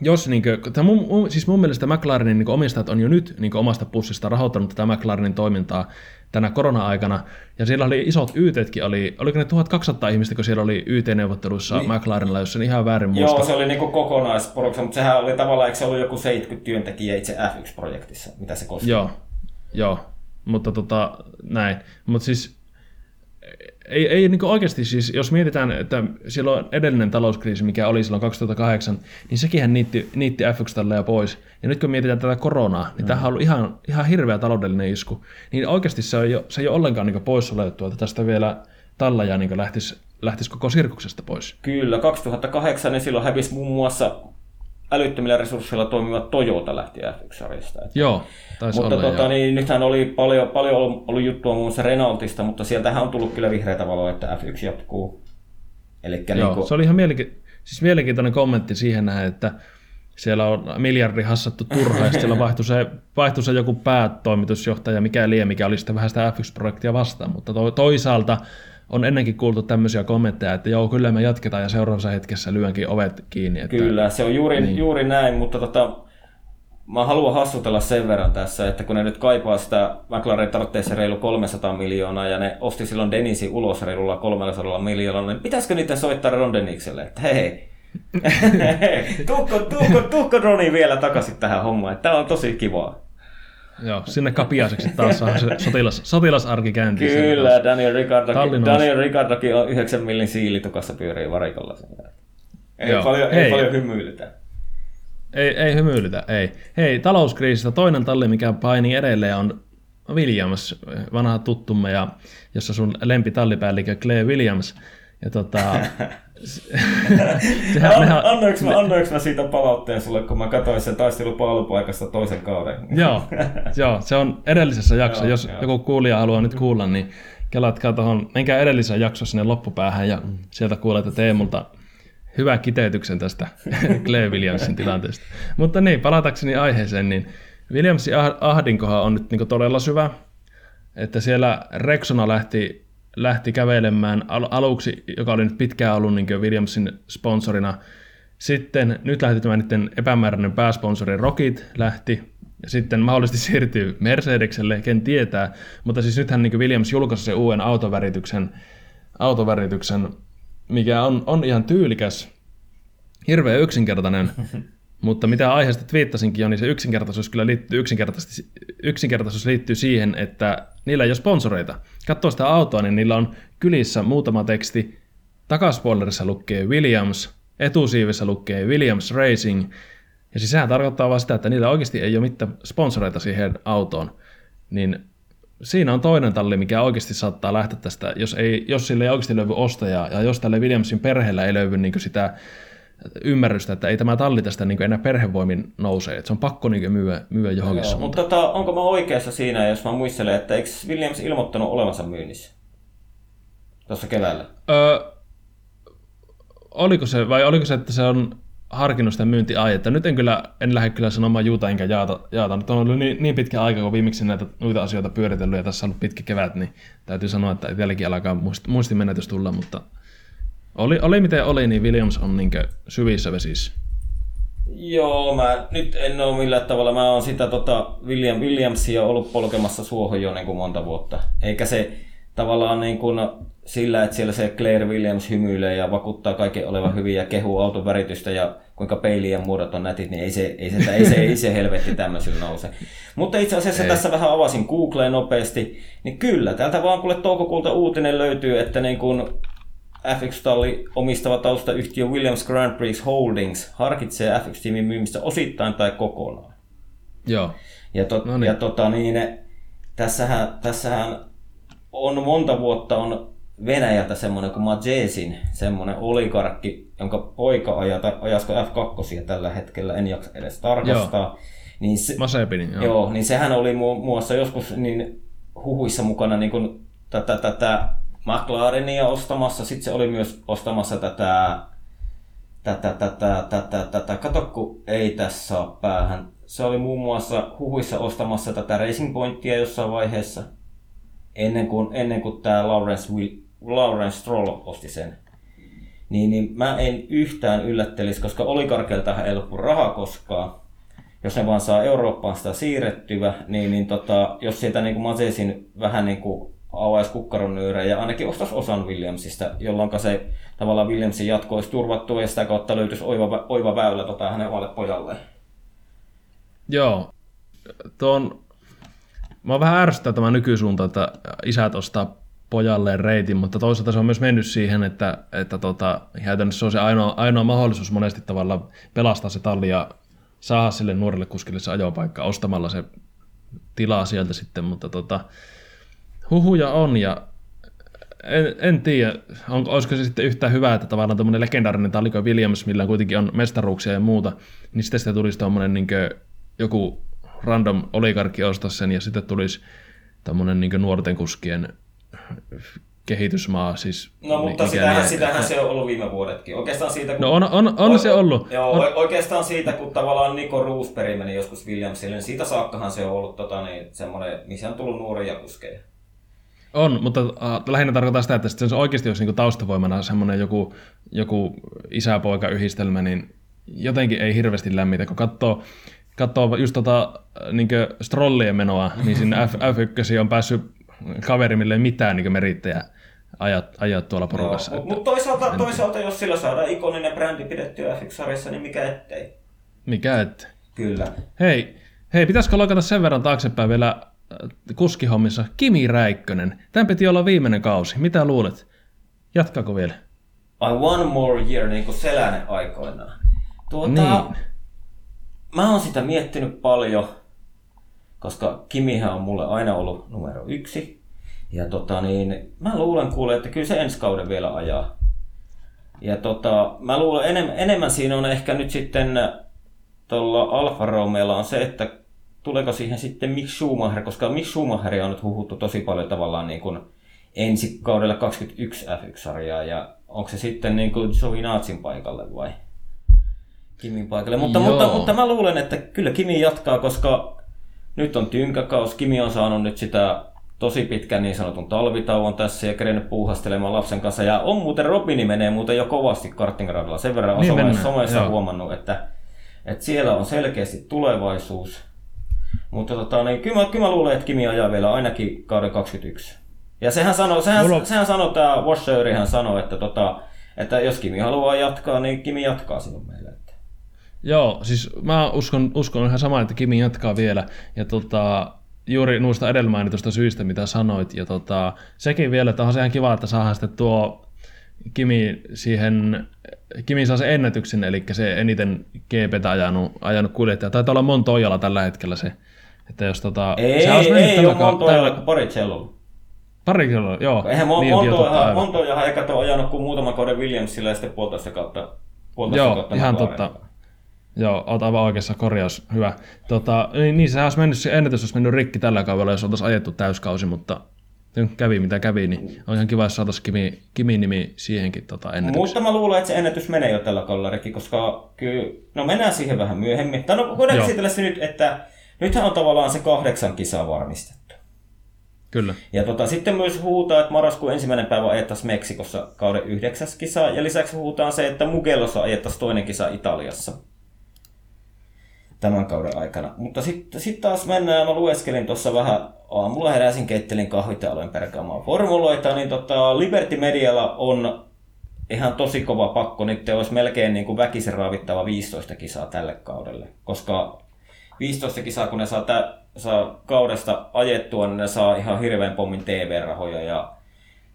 jos niin kuin, mun, siis mun mielestä McLarenin niin omistajat on jo nyt niin omasta pussista rahoittanut tätä McLarenin toimintaa tänä korona-aikana, ja siellä oli isot YTtkin, oli, oliko ne 1200 ihmistä, kun siellä oli YT-neuvotteluissa niin. McLarenilla, jos sen ihan väärin muista. Joo, se oli niin kokonaisporukka, mutta sehän oli tavallaan, eikö se ollut joku 70 työntekijää itse F1-projektissa, mitä se koski? Joo, joo, mutta tota, näin. Mutta siis ei, ei niin oikeasti siis, jos mietitään, että silloin edellinen talouskriisi, mikä oli silloin 2008, niin sekin niitti, niitti F1-talleja pois. Ja nyt kun mietitään tätä koronaa, niin mm. tämähän on ollut ihan, ihan hirveä taloudellinen isku. Niin oikeasti se, on jo, se ei ole ollenkaan niin poissuljettua, että tästä vielä talleja niin lähtisi, lähtisi koko sirkuksesta pois. Kyllä, 2008 niin silloin hävisi muun muassa älyttömillä resursseilla toimiva Toyota lähti F1-sarjasta. Joo, taisi Mutta olla, tota, niin, nythän oli paljon, paljon ollut, ollut juttua muun muassa Renaultista, mutta sieltähän on tullut kyllä vihreätä valoa, että F1 jatkuu. Elikkä Joo, niin kuin... se oli ihan mielenki- siis mielenkiintoinen kommentti siihen nähden, että siellä on miljardi hassattu turhaa, ja siellä vaihtui se, vaihtui se joku päätoimitusjohtaja, mikä liian, mikä oli sitten vähän sitä F1-projektia vastaan, mutta to, toisaalta on ennenkin kuultu tämmöisiä kommentteja, että joo, kyllä me jatketaan ja seuraavassa hetkessä lyönkin ovet kiinni. Että... Kyllä, se on juuri, niin. juuri näin, mutta tota, mä haluan hassutella sen verran tässä, että kun ne nyt kaipaa sitä, McLaren tarvitsee se reilu 300 miljoonaa ja ne osti silloin Denisi ulos reilulla 300 miljoonaa, niin pitäisikö niiden soittaa Ron Denikselle, että hei, tuukko, tuukko, tuukko Roni vielä takaisin tähän hommaan, että tämä on tosi kivaa. Joo, sinne kapiaiseksi taas saa se sotilas, sotilasarki käyntiin. Kyllä, Daniel Ricardokin, Daniel Ricardokin on 9 millin siilitukassa pyörii varikolla Ei, Joo. paljon, ei, ei paljon hymyilytä. Ei, ei hymyilytä, ei. Hei, talouskriisistä toinen talli, mikä painii edelleen on Williams, vanha tuttumme, ja jossa sun lempitallipäällikö Clay Williams. Ja tota, Sehän, An, nehän, annoinko, mä, annoinko mä siitä palautteen sulle, kun mä katsoin sen taistelupaalupaikasta toisen kauden? joo, joo, se on edellisessä jaksossa. Jos joo. joku kuulija haluaa nyt kuulla, niin kelatkaa tuohon, menkää edellisen jakson sinne loppupäähän ja mm. sieltä kuulette Teemulta hyvä kiteytyksen tästä Clay Williamsin tilanteesta. Mutta niin, palatakseni aiheeseen, niin Williamsin ah- ahdinkohan on nyt niin todella syvä, että siellä Rexona lähti lähti kävelemään al- aluksi, joka oli nyt pitkään ollut niin Williamsin sponsorina. Sitten nyt lähti tämä niiden epämääräinen pääsponsori Rocket lähti, ja sitten mahdollisesti siirtyy Mercedekselle, ken tietää. Mutta siis nythän niin Williams julkaisi sen uuden autovärityksen, autovärityksen mikä on, on ihan tyylikäs, hirveän yksinkertainen, mutta mitä aiheesta twiittasinkin jo, niin se yksinkertaisuus kyllä liittyy, yksinkertaisesti, yksinkertaisuus liittyy siihen, että niillä ei ole sponsoreita. Katsoo sitä autoa, niin niillä on kylissä muutama teksti. Takaspoilerissa lukee Williams, etusiivissä lukee Williams Racing. Ja siis sehän tarkoittaa vaan sitä, että niillä oikeasti ei ole mitään sponsoreita siihen autoon. Niin siinä on toinen talli, mikä oikeasti saattaa lähteä tästä, jos, ei, jos sille ei oikeasti löydy ostajaa, ja jos tälle Williamsin perheellä ei löydy niin sitä ymmärrystä, että ei tämä talli tästä niin enää perhevoimin nousee, että se on pakko niin myyä, myyä johonkin Joo, Mutta tota, onko mä oikeassa siinä, jos mä muistelen, että eikö Williams ilmoittanut olevansa myynnissä tuossa keväällä? Öö, oliko se, vai oliko se, että se on harkinnut sitä myyntiaihetta. Nyt en kyllä, en lähde kyllä sanomaan juuta enkä jaata, jaata. Nyt on ollut niin, niin pitkä aika, kun viimeksi näitä muita asioita pyöritellyt ja tässä on ollut pitkä kevät, niin täytyy sanoa, että itselläkin alkaa muist, muistimenetys tulla, mutta oli, oli miten oli, niin Williams on niin syvissä vesissä. Joo, mä nyt en ole millään tavalla. Mä oon sitä tota William Williamsia ollut polkemassa suohon jo niin kuin monta vuotta. Eikä se tavallaan niin kuin sillä, että siellä se Claire Williams hymyilee ja vakuuttaa kaiken olevan hyvin ja kehuu auton väritystä ja kuinka peilien muodot on nätit, niin ei se, ei se, ei se, ei se helvetti tämmöisillä nouse. Mutta itse asiassa ei. tässä vähän avasin Googleen nopeasti, niin kyllä, täältä vaan kuule toukokuulta uutinen löytyy, että niin kun FX-talli omistava taustayhtiö Williams Grand Prix Holdings harkitsee FX-tiimin myymistä osittain tai kokonaan. Joo. Ja, to, no niin. ja tota niin, tässähän, tässähän on monta vuotta on Venäjältä semmoinen kuin Majesin, semmoinen oligarkki, jonka poika ajata, ajasko F2 tällä hetkellä, en jaksa edes tarkastaa. Joo. Niin se, Masepinin, joo. joo. niin sehän oli muun muassa joskus niin huhuissa mukana niin kuin tätä, tätä McLarenia ostamassa, sitten se oli myös ostamassa tätä, tätä, tätä, tätä, tätä, kato kun ei tässä ole päähän. Se oli muun muassa huhuissa ostamassa tätä Racing Pointia jossain vaiheessa, ennen kuin, ennen kuin tämä Lawrence, Will, Lawrence Stroll osti sen. Niin, niin mä en yhtään yllättelisi, koska olikarkeltahan ei loppu rahaa koskaan. Jos ne vaan saa Eurooppaan sitä siirrettyä, niin, niin tota, jos sieltä niin kuin Masesin vähän niin kuin avaisi kukkaron nyyreen ja ainakin ostaisi osan Williamsista, jolloin se tavallaan Williamsin jatko olisi turvattu ja sitä kautta löytyisi oiva, oiva väylä tota hänen omalle pojalle. Joo. Tuon... Mä vähän ärsyttää tämä nykysuunta, että isät ostaa pojalleen reitin, mutta toisaalta se on myös mennyt siihen, että, että tota, käytännössä se on se ainoa, ainoa mahdollisuus monesti tavalla pelastaa se talli ja saada sille nuorelle kuskille se ajopaikka ostamalla se tilaa sieltä sitten, mutta tota, huhuja on ja en, en tiedä, on, olisiko se sitten yhtään hyvä, että tavallaan tuommoinen legendaarinen Taliko Williams, millä kuitenkin on mestaruuksia ja muuta, niin sitten sitä tulisi tuommoinen niin joku random oligarkki ostaa sen ja sitten tulisi tämmöinen niin nuorten kuskien kehitysmaa. Siis, no mutta sitähän, sitähän se on ollut viime vuodetkin. Oikeastaan siitä, kun, no on, on, on se ollut. Joo, on. oikeastaan siitä, kun tavallaan Nico Roosberg meni joskus Williamsille, niin siitä saakkahan se on ollut tota, niin, semmoinen, missä on tullut nuoria kuskeja. On, mutta äh, lähinnä tarkoittaa sitä, että se oikeasti olisi niinku taustavoimana semmoinen joku, joku isä-poika-yhdistelmä, niin jotenkin ei hirveästi lämmitä, kun katsoo, katsoo just tota niin strollien menoa, niin sinne F, F1 on päässyt kaveri, mille ei mitään niin merittäjä ajat, ajat tuolla porukassa. Mutta mut toisaalta, toisaalta, jos sillä saadaan ikoninen brändi pidettyä F1-sarjassa, niin mikä ettei? Mikä ettei? Kyllä. Hei, hei pitäisikö loikata sen verran taaksepäin vielä kuskihommissa Kimi Räikkönen. Tämän piti olla viimeinen kausi. Mitä luulet? Jatkaako vielä? I one more year, niin kuin Selänen aikoinaan. Tuota, niin. Mä oon sitä miettinyt paljon, koska Kimihän on mulle aina ollut numero yksi. Ja tota niin, mä luulen kuule, että kyllä se ensi kauden vielä ajaa. Ja tota, mä luulen enemmän, enemmän siinä on ehkä nyt sitten tuolla Alfa Romeolla on se, että tuleeko siihen sitten Mick Schumacher, koska Mick Schumacher on nyt huhuttu tosi paljon tavallaan niin kuin ensi kaudella 21 F1-sarjaa ja onko se sitten niin kuin Giovinazin paikalle vai Kimin paikalle. Mutta, mutta, mutta, mä luulen, että kyllä Kimi jatkaa, koska nyt on tynkäkaus. Kimi on saanut nyt sitä tosi pitkän niin sanotun talvitauon tässä ja kerennyt puuhastelemaan lapsen kanssa. Ja on muuten, Robini menee muuten jo kovasti kartingradalla. Sen verran on niin somessa huomannut, että, että siellä on selkeästi tulevaisuus. Mutta tota, niin kyllä, mä, kyllä mä luulen, että Kimi ajaa vielä ainakin kauden 21. Ja sehän sanoo, sehän, Mulla... sehän sanoo tämä Washerihan sanoi, että, tota, että jos Kimi haluaa jatkaa, niin Kimi jatkaa sinun meille. Joo, siis mä uskon, uskon ihan sama, että Kimi jatkaa vielä. Ja tota, juuri noista edellä mainitusta syistä, mitä sanoit. Ja tota, sekin vielä, että on se ihan kiva, että saadaan sitten tuo Kimi siihen, Kimi saa sen ennätyksen, eli se eniten GPtä ajanut, ajanut kuljettaja. Taitaa olla Montoyalla tällä hetkellä se että jos tota... Ei, se ei, ei ole Montoya, Paricello. Paricello, joo. Eihän Mon- niin, Montoya, Montoyahan eikä tuo ajanut kuin muutaman kauden Williamsilla ja sitten puolitoista kautta. Puolitoista joo, kautta ihan totta. Joo, oot aivan oikeassa, korjaus, hyvä. Tota, niin, niin sehän olisi mennyt, se ennätys olisi mennyt rikki tällä kaudella, jos oltaisiin ajettu täyskausi, mutta nyt kävi mitä kävi, niin on ihan kiva, jos saataisiin Kimi, Kimi nimi siihenkin tota, ennätykseen. Mutta mä luulen, että se ennätys menee jo tällä kaudella, koska kyllä, no mennään siihen vähän myöhemmin. Tai no voidaan käsitellä se nyt, että nythän on tavallaan se kahdeksan kisaa varmistettu. Kyllä. Ja tota, sitten myös huutaa, että marraskuun ensimmäinen päivä ajettaisiin Meksikossa kauden yhdeksäs kisa. Ja lisäksi huutaan se, että Mugellossa ajettaisiin toinen kisa Italiassa tämän kauden aikana. Mutta sitten sit taas mennään, mä lueskelin tuossa vähän, aamulla heräsin, keittelin kahvit ja aloin perkaamaan formuloita, niin tota, Liberty Medialla on ihan tosi kova pakko, nyt olisi melkein niin kuin väkisen raavittava 15 kisaa tälle kaudelle, koska 15 kisaa, kun ne saa, tä, saa kaudesta ajettua, niin ne saa ihan hirveän pommin TV-rahoja ja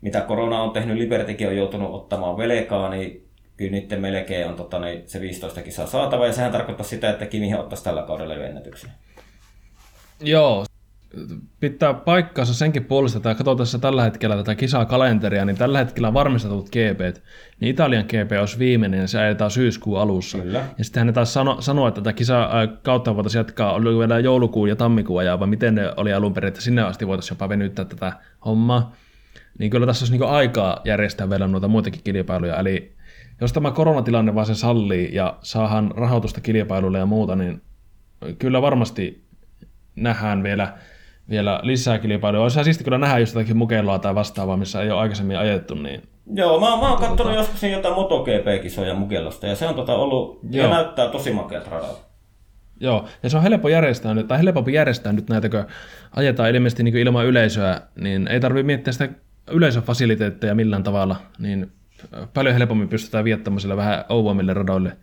mitä korona on tehnyt, Libertykin on joutunut ottamaan velkaa, niin kyllä nyt melkein on tota, niin se 15 kisaa saatava, ja sehän tarkoittaa sitä, että Kimihän ottaisi tällä kaudella jo ennätyksen. Joo, pitää paikkansa senkin puolesta, että katsotaan tällä hetkellä tätä kisakalenteria, niin tällä hetkellä varmistetut GP, niin Italian GP olisi viimeinen ja se ajetaan syyskuun alussa. Kyllä. Ja sitten hän taas sano, sanoa, että tätä kisaa kautta voitaisiin jatkaa, oli vielä joulukuun ja tammikuun ajaa, vai miten ne oli alun perin, että sinne asti voitaisiin jopa venyttää tätä hommaa. Niin kyllä tässä olisi niinku aikaa järjestää vielä noita muitakin kilpailuja, eli jos tämä koronatilanne vaan se sallii ja saahan rahoitusta kilpailuille ja muuta, niin kyllä varmasti nähdään vielä, vielä lisää kilpailuja. Olisi siisti kyllä nähdä just jotakin mukeloa tai vastaavaa, missä ei ole aikaisemmin ajettu. Niin... Joo, mä, mä oon katsonut tota... joskus jotain MotoGP-kisoja Mugellosta ja se on tota ollut, Joo. ja näyttää tosi makeat radalta. Joo, ja se on helppo järjestää nyt, tai helpompi järjestää nyt näitä, kun ajetaan ilmeisesti niin ilman yleisöä, niin ei tarvitse miettiä sitä yleisöfasiliteetteja millään tavalla, niin paljon helpommin pystytään viettämään vähän ouvommille radoille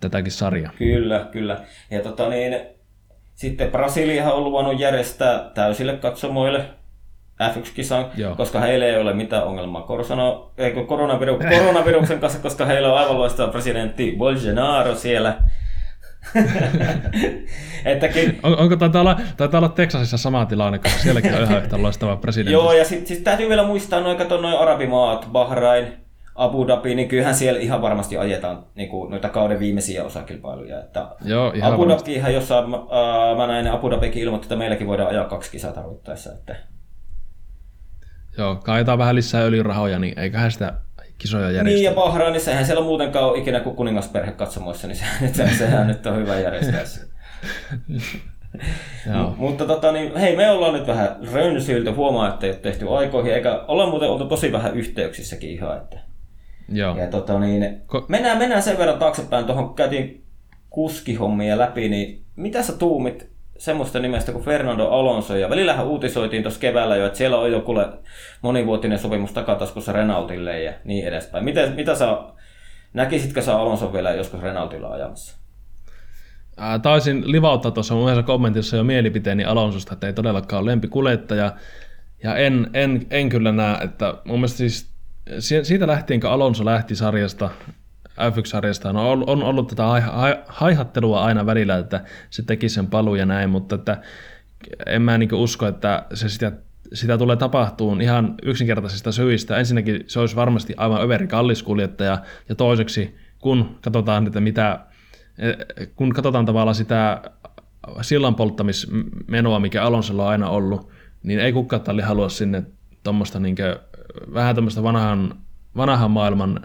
tätäkin sarjaa. Kyllä, kyllä. Ja tota niin, sitten Brasilia on luvannut järjestää täysille katsomoille F1-kisan, Joo. koska heillä ei ole mitään ongelmaa korsano, eikö koronaviru, koronaviruksen kanssa, koska heillä on aivan loistava presidentti Bolsonaro siellä. Ettäkin... On, onko taitaa olla, taitaa olla Texasissa sama tilanne, koska sielläkin on ihan yhtä loistava presidentti. Joo, ja sitten sit täytyy vielä muistaa noin, kato noin arabimaat, Bahrain, Abu Dhabi, niin kyllähän siellä ihan varmasti ajetaan niin kuin, noita kauden viimeisiä osakilpailuja. Että Joo, ihan Abu Dhabi, jossa äh, mä näin, Abu Dhabikin ilmoitti, että meilläkin voidaan ajaa kaksi kisaa tarvittaessa. Että... Joo, kaitaa vähän lisää öljyrahoja, niin eiköhän sitä kisoja järjestää. Niin, ja Bahrainissa eihän siellä muutenkaan ole ikinä kuin kuningasperhe katsomoissa, niin sehän, sehän nyt on hyvä järjestää Joo. Mutta tota, niin, hei, me ollaan nyt vähän rönsyilty, huomaa, että ei ole tehty aikoihin, eikä olla muuten oltu tosi vähän yhteyksissäkin ihan, että Joo. Ja tota niin, Ko- mennään, mennään sen verran taaksepäin, tuohon käytiin kuskihommia läpi, niin mitä sä tuumit semmoista nimestä kuin Fernando Alonso, ja välillähän uutisoitiin tuossa keväällä jo, että siellä on jo kuule monivuotinen sopimus takataskussa Renaultille ja niin edespäin. Mitä, mitä sä, näkisitkö sä Alonso vielä joskus Renaultilla ajamassa? Ää, taisin livauttaa tuossa mun kommentissa jo mielipiteeni Alonsosta, että ei todellakaan ole lempikuljettaja, ja en, en, en kyllä näe, että mun mielestä siis siitä lähtien, kun Alonso lähti sarjasta, F1-sarjasta, no on, on ollut tätä haihattelua aina välillä, että se teki sen palu ja näin, mutta että en mä niin usko, että se sitä, sitä tulee tapahtuun ihan yksinkertaisista syistä. Ensinnäkin se olisi varmasti aivan överi kallis kuljettaja, ja toiseksi kun katsotaan, että mitä, kun katsotaan tavallaan sitä sillan polttamismenoa, mikä Alonsolla on aina ollut, niin ei kukaan halua sinne tuommoista niin vähän tämmöistä vanhan, vanhan maailman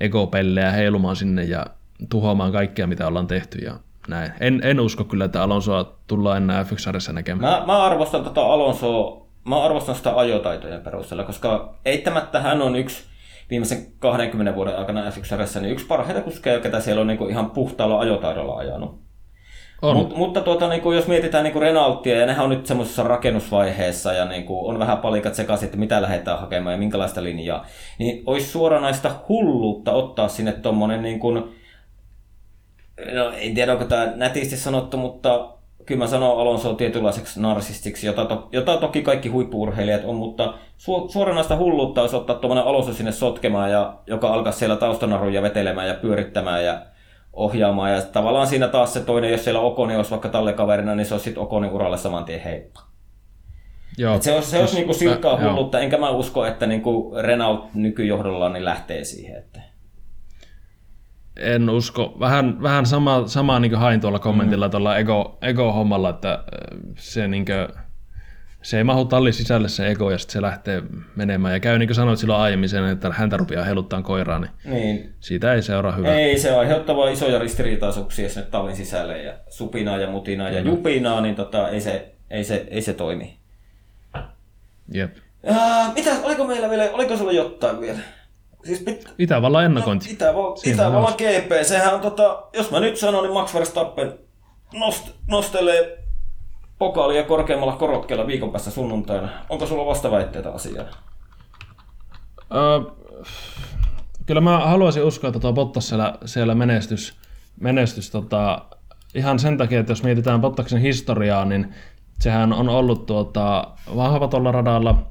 ekopellejä heilumaan sinne ja tuhoamaan kaikkea, mitä ollaan tehty ja näin. En, en usko kyllä, että Alonsoa tullaan enää f näkemään. Mä, mä arvostan tota Alonsoa, mä arvostan sitä ajotaitojen perusteella, koska eittämättä hän on yksi viimeisen 20 vuoden aikana f niin yksi parhaita kuskeja, ketä siellä on niinku ihan puhtaalla ajotaidolla ajanut. On. Mut, mutta tuota, niin kuin, jos mietitään niin kuin Renaultia, ja nehän on nyt semmoisessa rakennusvaiheessa, ja niin kuin, on vähän palikat sekaisin, että mitä lähdetään hakemaan ja minkälaista linjaa, niin olisi suoranaista hulluutta ottaa sinne tuommoinen, niin kuin, no en tiedä onko tämä nätisti sanottu, mutta kyllä mä sanon Alonso tietynlaiseksi narsistiksi, jota, to, jota toki kaikki huippuurheilijat on, mutta su, suoranaista hulluutta olisi ottaa tuommoinen Alonso sinne sotkemaan, ja, joka alkaa siellä taustanaruja vetelemään ja pyörittämään, ja ohjaamaan. Ja tavallaan siinä taas se toinen, jos siellä Okoni olisi vaikka tallekaverina, niin se olisi sitten Okonin uralle saman tien heippa. Joo, Et se olisi, se olisi niinku silkkaa hullutta, enkä mä usko, että niinku Renault nykyjohdolla niin lähtee siihen. Että... En usko. Vähän, vähän sama, samaa niin hain tuolla kommentilla mm. tuolla ego, ego-hommalla, että se niin kuin, se ei mahu tallin sisälle se ego ja sitten se lähtee menemään. Ja käy niin kuin sanoit silloin aiemmin sen, että häntä rupeaa heluttaa koiraa, niin, Niin. siitä ei seuraa hyvää. Ei, se aiheuttaa vaan isoja ristiriitaisuuksia sinne tallin sisälle ja supinaa ja mutinaa ja jupinaa, niin tota, ei, se, ei, se, ei se toimi. Jep. Ää, mitä, oliko meillä vielä, oliko sulla jotain vielä? Siis pit, Itävallan ennakointi. No, Itäval- Itävallan GP, sehän on tota, jos mä nyt sanon, niin Max Verstappen nost, nostelee pokaalia korkeammalla korokkeella viikon päästä sunnuntaina. Onko sulla vastaväitteitä asiaan? Öö, kyllä mä haluaisin uskoa, että tuo Bottas siellä, siellä menestys, menestys tota, ihan sen takia, että jos mietitään Bottaksen historiaa, niin sehän on ollut tuota, vahva tuolla radalla.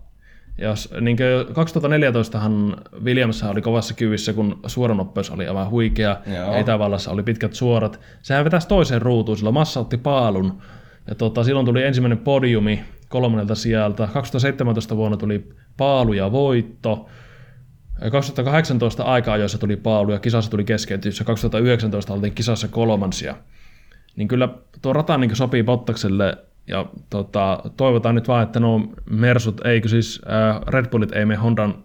Jos, niin 2014han Williams oli kovassa kyvissä, kun suoranoppeus oli aivan huikea. Joo. Itävallassa oli pitkät suorat. Sehän vetäisi toiseen ruutuun, sillä Massa otti paalun. Ja tota, silloin tuli ensimmäinen podiumi kolmannelta sieltä. 2017 vuonna tuli paalu ja voitto. 2018 aika-ajoissa tuli paalu ja kisassa tuli keskeytys ja 2019 oltiin kisassa kolmansia. Niin kyllä tuo rata niin sopii Bottakselle ja tota, toivotaan nyt vaan, että nuo Mersut, eikö siis äh, Red Bullit ei mene Hondan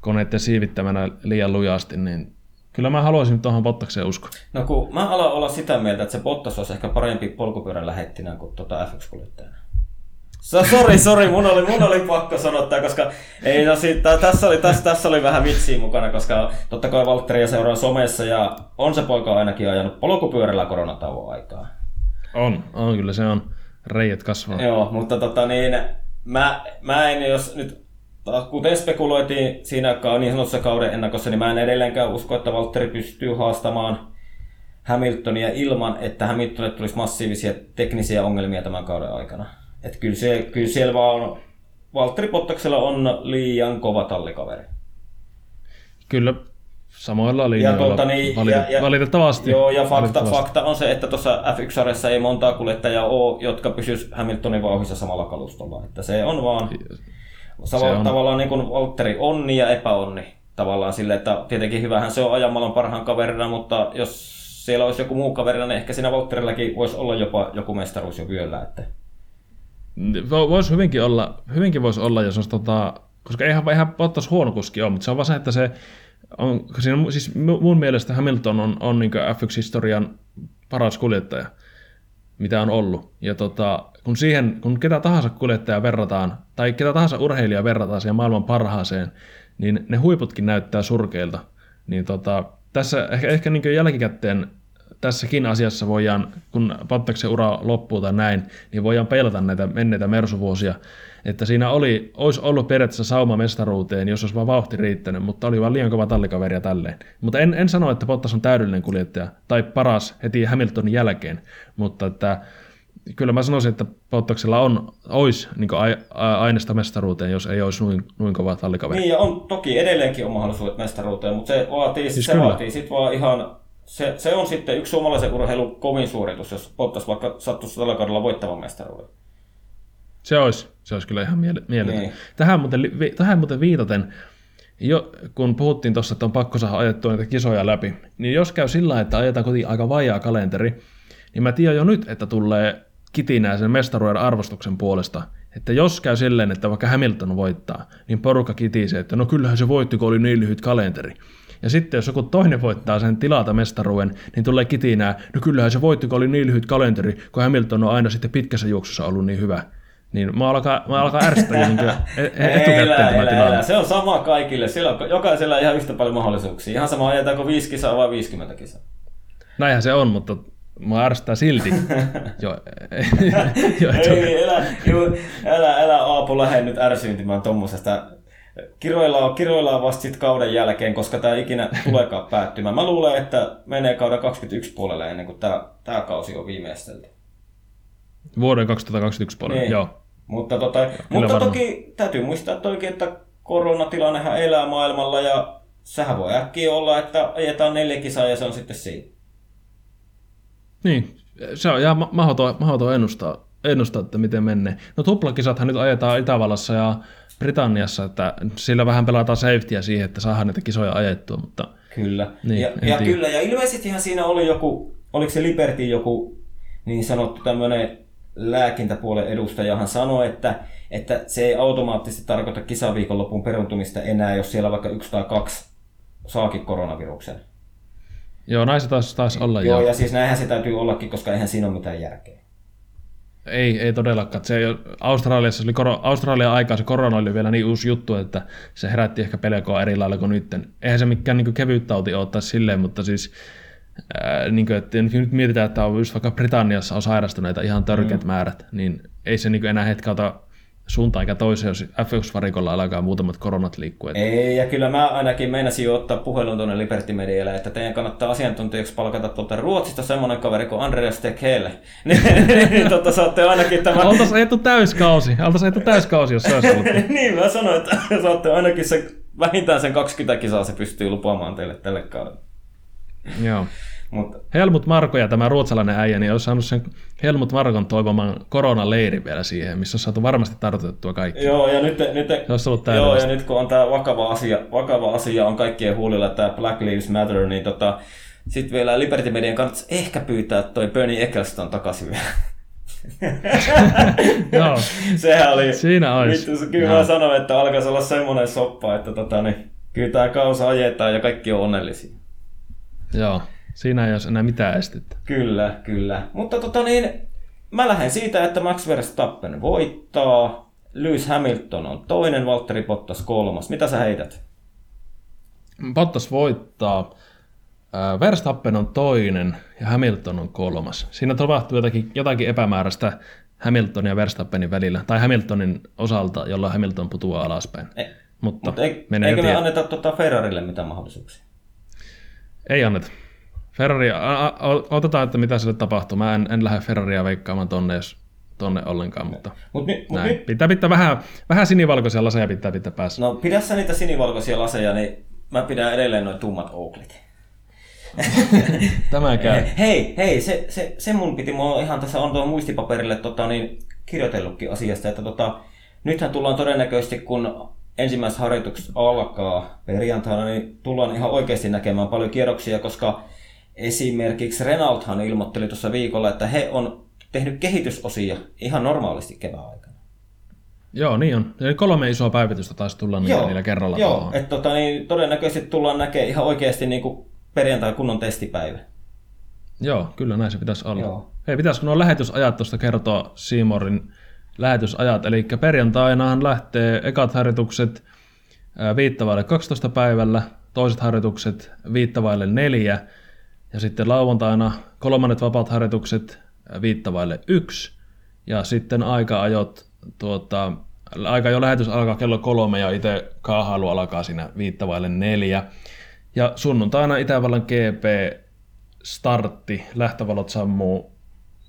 koneiden siivittämänä liian lujasti, niin kyllä mä haluaisin tuohon Bottakseen uskoa. No kun mä alan olla sitä mieltä, että se Bottas olisi ehkä parempi polkupyörän lähettinä kuin tuota F1-kuljettajana. So, sori, sori, mun oli, mun oli pakko sanoa tämä, koska ei, no, siitä, tässä, oli, tässä, tässä oli vähän vitsiä mukana, koska totta kai Valtteria seuraa somessa ja on se poika ainakin ajanut polkupyörällä koronatauon aikaa. On, on kyllä se on. Reijät kasvaa. Joo, mutta tota niin, mä, mä en jos nyt, kuten spekuloitiin siinä niin sanotussa kauden ennakossa, niin mä en edelleenkään usko, että Valtteri pystyy haastamaan Hamiltonia ilman, että Hamiltonille tulisi massiivisia teknisiä ongelmia tämän kauden aikana. Että kyllä, se, kyllä siellä vaan Valtteri Pottaksella on liian kova tallikaveri. Kyllä samoilla linjoilla tuota niin, valit- ja- ja- valitettavasti. Joo, ja fakta, fakta on se, että tuossa F1-sarjassa ei montaa kuljettajaa ole, jotka pysyis Hamiltonin vauhissa samalla kalustolla. Että se on vaan Se Sama, on. tavallaan niin kuin Valtteri onni ja epäonni. Tavallaan sille, että tietenkin hyvähän se on ajamalla parhaan kaverina, mutta jos siellä olisi joku muu kaverina, niin ehkä siinä Valtterillakin voisi olla jopa joku mestaruus jo vyöllä. Että... Vo- Voisi hyvinkin olla, hyvinkin voisi olla, jos olisi tota, koska eihän, eihän Bottas huono kuski ole, mutta se on vaan se, että se on, siinä, siis mu- mun mielestä Hamilton on, on niin F1-historian paras kuljettaja, mitä on ollut. Ja tota, kun siihen, kun ketä tahansa kuljettaja verrataan, tai ketä tahansa urheilija verrataan siihen maailman parhaaseen, niin ne huiputkin näyttää surkeilta. Niin tota, tässä ehkä, ehkä niin jälkikäteen tässäkin asiassa voidaan, kun Pattaksen ura loppuu tai näin, niin voidaan peilata näitä menneitä mersuvuosia, että siinä oli, olisi ollut periaatteessa sauma mestaruuteen, jos olisi vaan vauhti riittänyt, mutta oli vaan liian kova tallikaveri ja tälleen. Mutta en, en sano, että Bottas on täydellinen kuljettaja, tai paras heti Hamiltonin jälkeen, mutta että kyllä mä sanoisin, että Bottaksella on, olisi niin aineesta mestaruuteen, jos ei olisi noin, noin kova tallikaveri. Niin, ja on toki edelleenkin on mahdollisuudet mestaruuteen, mutta se vaatii, Siis se kyllä. vaatii sit vaan ihan... Se, se on sitten yksi suomalaisen urheilun kovin suoritus, jos Bottas vaikka sattuisi tällä kaudella voittavan mestaruuden. Se olisi, se olisi kyllä ihan miele- mieletön. Niin. Tähän, muuten, vi- tähän muuten viitaten, jo, kun puhuttiin tuossa, että on pakko saada ajettua niitä kisoja läpi, niin jos käy sillä että ajetaan kotiin aika vajaa kalenteri, niin mä tiedän jo nyt, että tulee kitinää sen mestaruuden arvostuksen puolesta. Että jos käy silleen, että vaikka Hamilton voittaa, niin porukka kitisee, että no kyllähän se voitti, kun oli niin lyhyt kalenteri. Ja sitten jos joku toinen voittaa sen tilata mestaruuden, niin tulee kitinää, no kyllähän se voitti, kun oli niin lyhyt kalenteri, kun Hamilton on aina sitten pitkässä juoksussa ollut niin hyvä. Niin mä alkaa, mä alkaa ärsyttää niin etukäteen elä, tämä elä, tilanne. elä. Se on sama kaikille. Siellä on jokaisella ihan yhtä paljon mahdollisuuksia. Ihan sama ajetaanko 5 kisaa vai 50 kisaa. Näinhän se on, mutta mä ärsyttää silti. jo, jo, Ei, älä, ju, älä, älä Aapo lähde nyt ärsyyntymään tommosesta. Kiroillaan, kiroillaan vasta sit kauden jälkeen, koska tämä ikinä tuleekaan päättymään. Mä luulen, että menee kauden 21 puolelle ennen kuin tämä, tämä kausi on viimeistelty. Vuoden 2021 puolella, Niin. joo. Mutta, tota, mutta varmaan. toki täytyy muistaa toki, että koronatilannehan elää maailmalla ja sehän voi äkkiä olla, että ajetaan neljä kisaa ja se on sitten siinä. Niin, se on ihan ma- mahdoton, mahdoton ennustaa, ennustaa, että miten menee. No tuplakisathan nyt ajetaan Itävallassa ja Britanniassa, että sillä vähän pelataan safetyä siihen, että saadaan näitä kisoja ajettua, mutta Kyllä. Niin, ja, ja tiedä. kyllä, ja ilmeisestihän siinä oli joku, oliko se Liberty joku niin sanottu tämmöinen lääkintäpuolen edustajahan sanoi, että, että se ei automaattisesti tarkoita kisaviikonlopun peruntumista enää, jos siellä vaikka yksi tai kaksi saakin koronaviruksen. Joo, näin se taisi, taisi olla. Joo, ja siis näinhän se täytyy ollakin, koska eihän siinä ole mitään järkeä. Ei, ei todellakaan. Se ei, Australiassa oli koro, Australian aikaa se korona oli vielä niin uusi juttu, että se herätti ehkä pelkoa eri lailla kuin nyt. Eihän se mikään niin kevyt tauti ole silleen, mutta siis ää, niin kuin, että nyt mietitään, että on just vaikka Britanniassa on sairastuneita ihan törkeät mm. määrät, niin ei se niin enää hetkä ota suuntaan eikä toiseen, jos F1-varikolla alkaa muutamat koronat liikkua. Ei, ja kyllä mä ainakin meinasin jo ottaa puhelun tuonne Liberty Medialle, että teidän kannattaa asiantuntijaksi palkata tuolta Ruotsista semmoinen kaveri kuin Andreas Tekhelle. niin totta saatte ainakin tämän... Oltaisiin ajettu täyskausi, oltaisiin ajettu täyskausi, jos se olisi ollut. niin, mä sanoin, että saatte ainakin se, vähintään sen 20 kisaa se pystyy lupaamaan teille tälle kaudelle. Joo. Mutta... Helmut Marko ja tämä ruotsalainen äijä, niin olisi saanut sen Helmut Markon toivoman koronaleirin vielä siihen, missä on saatu varmasti tartutettua kaikki. Joo, ja nyt, nyt, se ollut joo, ja nyt kun on tämä vakava asia, vakava asia on kaikkien huulilla, tämä Black Lives Matter, niin tota, sitten vielä Liberty Median kannattaisi ehkä pyytää toi Bernie Eccleston takaisin vielä. Joo. Sehän oli... Siinä olisi. Vittu, kyllä Joo. mä sanoin, että alkaisi olla semmoinen soppa, että tota, niin, kyllä tämä kausa ajetaan ja kaikki on onnellisia. Joo. Siinä ei ole enää mitään estettä. Kyllä, kyllä. Mutta tota niin, mä lähden siitä, että Max Verstappen voittaa. Lewis Hamilton on toinen, Valtteri Bottas kolmas. Mitä sä heität? Bottas voittaa. Verstappen on toinen ja Hamilton on kolmas. Siinä tapahtuu jotakin, jotakin epämääräistä Hamiltonin ja Verstappenin välillä, tai Hamiltonin osalta, jolla Hamilton putoaa alaspäin. Ei, mutta, mutta ei, eikö me anneta tuota Ferrarille mitään mahdollisuuksia? Ei anneta. Ferrari, otetaan, että mitä sille tapahtuu. Mä en, en lähde Ferraria veikkaamaan tonne, jos tonne ollenkaan, mutta mut, ni, mut näin. Ni... Pitää pitää vähän, vähän sinivalkoisia laseja pitää pitää päässä. No pidä sä niitä sinivalkoisia laseja, niin mä pidän edelleen noin tummat Oaklit. Tämä käy. Hei, hei, se, se, se mun piti, mulla ihan tässä on tuon muistipaperille tota, niin, kirjoitellutkin asiasta, että tota, nythän tullaan todennäköisesti, kun ensimmäiset harjoitukset alkaa perjantaina, niin tullaan ihan oikeasti näkemään paljon kierroksia, koska Esimerkiksi Renaulthan ilmoitteli tuossa viikolla, että he on tehnyt kehitysosia ihan normaalisti kevään aikana. Joo, niin on. Eli kolme isoa päivitystä taisi tulla niillä, niillä kerralla. Joo, että tota, niin, todennäköisesti tullaan näkemään ihan oikeasti niin kuin perjantai kunnon testipäivä. Joo, kyllä näin se pitäisi olla. Joo. Hei, pitäisikö nuo lähetysajat tuosta kertoa Seamorin lähetysajat? Eli perjantainahan lähtee ekat harjoitukset viittavaille 12 päivällä, toiset harjoitukset viittavaille neljä, ja sitten lauantaina kolmannet vapaat harjoitukset viittavaille yksi. Ja sitten aika-ajot, tuota, aika jo lähetys alkaa kello kolme ja itse kaahailu alkaa siinä viittavaille neljä. Ja sunnuntaina Itävallan GP startti, lähtövalot sammuu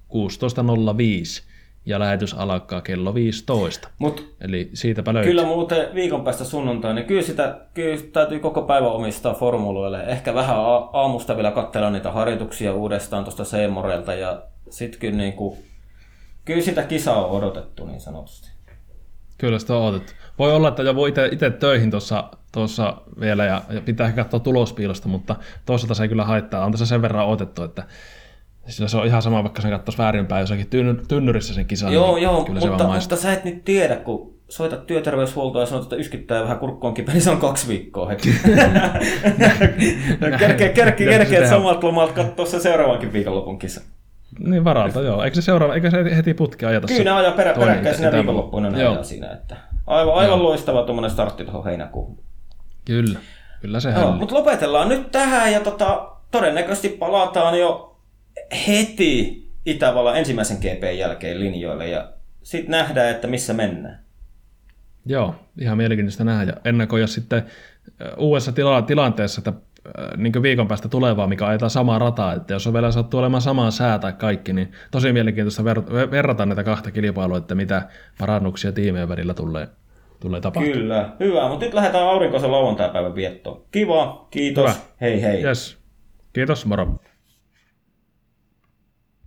16.05 ja lähetys alkaa kello 15. Mut Eli siitäpä löytyy. Kyllä muuten viikon päästä sunnuntaina, niin kyllä sitä kyllä täytyy koko päivä omistaa formuloille. Ehkä vähän aamusta vielä katsella niitä harjoituksia uudestaan tuosta Seemorelta ja sitten kyllä, niin kuin, kyllä sitä kisaa on odotettu niin sanotusti. Kyllä sitä on odotettu. Voi olla, että jo voi itse töihin tuossa tuossa vielä ja, ja pitää katsoa tulospiilosta, mutta toisaalta se ei kyllä haittaa. On tässä sen verran odotettu, että sillä se on ihan sama, vaikka sen katsoisi väärinpäin jossakin tynnyrissä sen kisan. Joo, niin joo, kyllä mutta, mutta sä et nyt tiedä, kun soitat työterveyshuoltoa ja sanot, että yskyttää vähän kurkkuun kipeä, niin se on kaksi viikkoa heti. kerkeä, kerkeä, kerkeä samalta lomalta katsoa se seuraavankin viikonlopun kisa. Niin varalta, joo. Eikö se, seuraava, eikö se heti putki ajata Kyllä ne ajaa perä, peräkkäin siinä viikonloppuun ne ajaa siinä. Että aivan, aivan loistava tuommoinen startti tuohon heinäkuuhun. Kyllä, kyllä se no, Mutta lopetellaan nyt tähän ja tota, todennäköisesti palataan jo heti Itävallan ensimmäisen GP jälkeen linjoille ja sitten nähdään, että missä mennään. Joo, ihan mielenkiintoista nähdä ja ennakoida sitten uudessa tila- tilanteessa, että niin viikon päästä tulevaa, mikä ajetaan samaa rataa, että jos on vielä sattuu olemaan samaa sää tai kaikki, niin tosi mielenkiintoista ver- verrata näitä kahta kilpailua, että mitä parannuksia tiimeen välillä tulee, tulee tapahtumaan. Kyllä, hyvä, mutta nyt lähdetään aurinkoisen lauantai-päivän viettoon. Kiva, kiitos, Hyvä. hei hei. Yes. Kiitos, moro.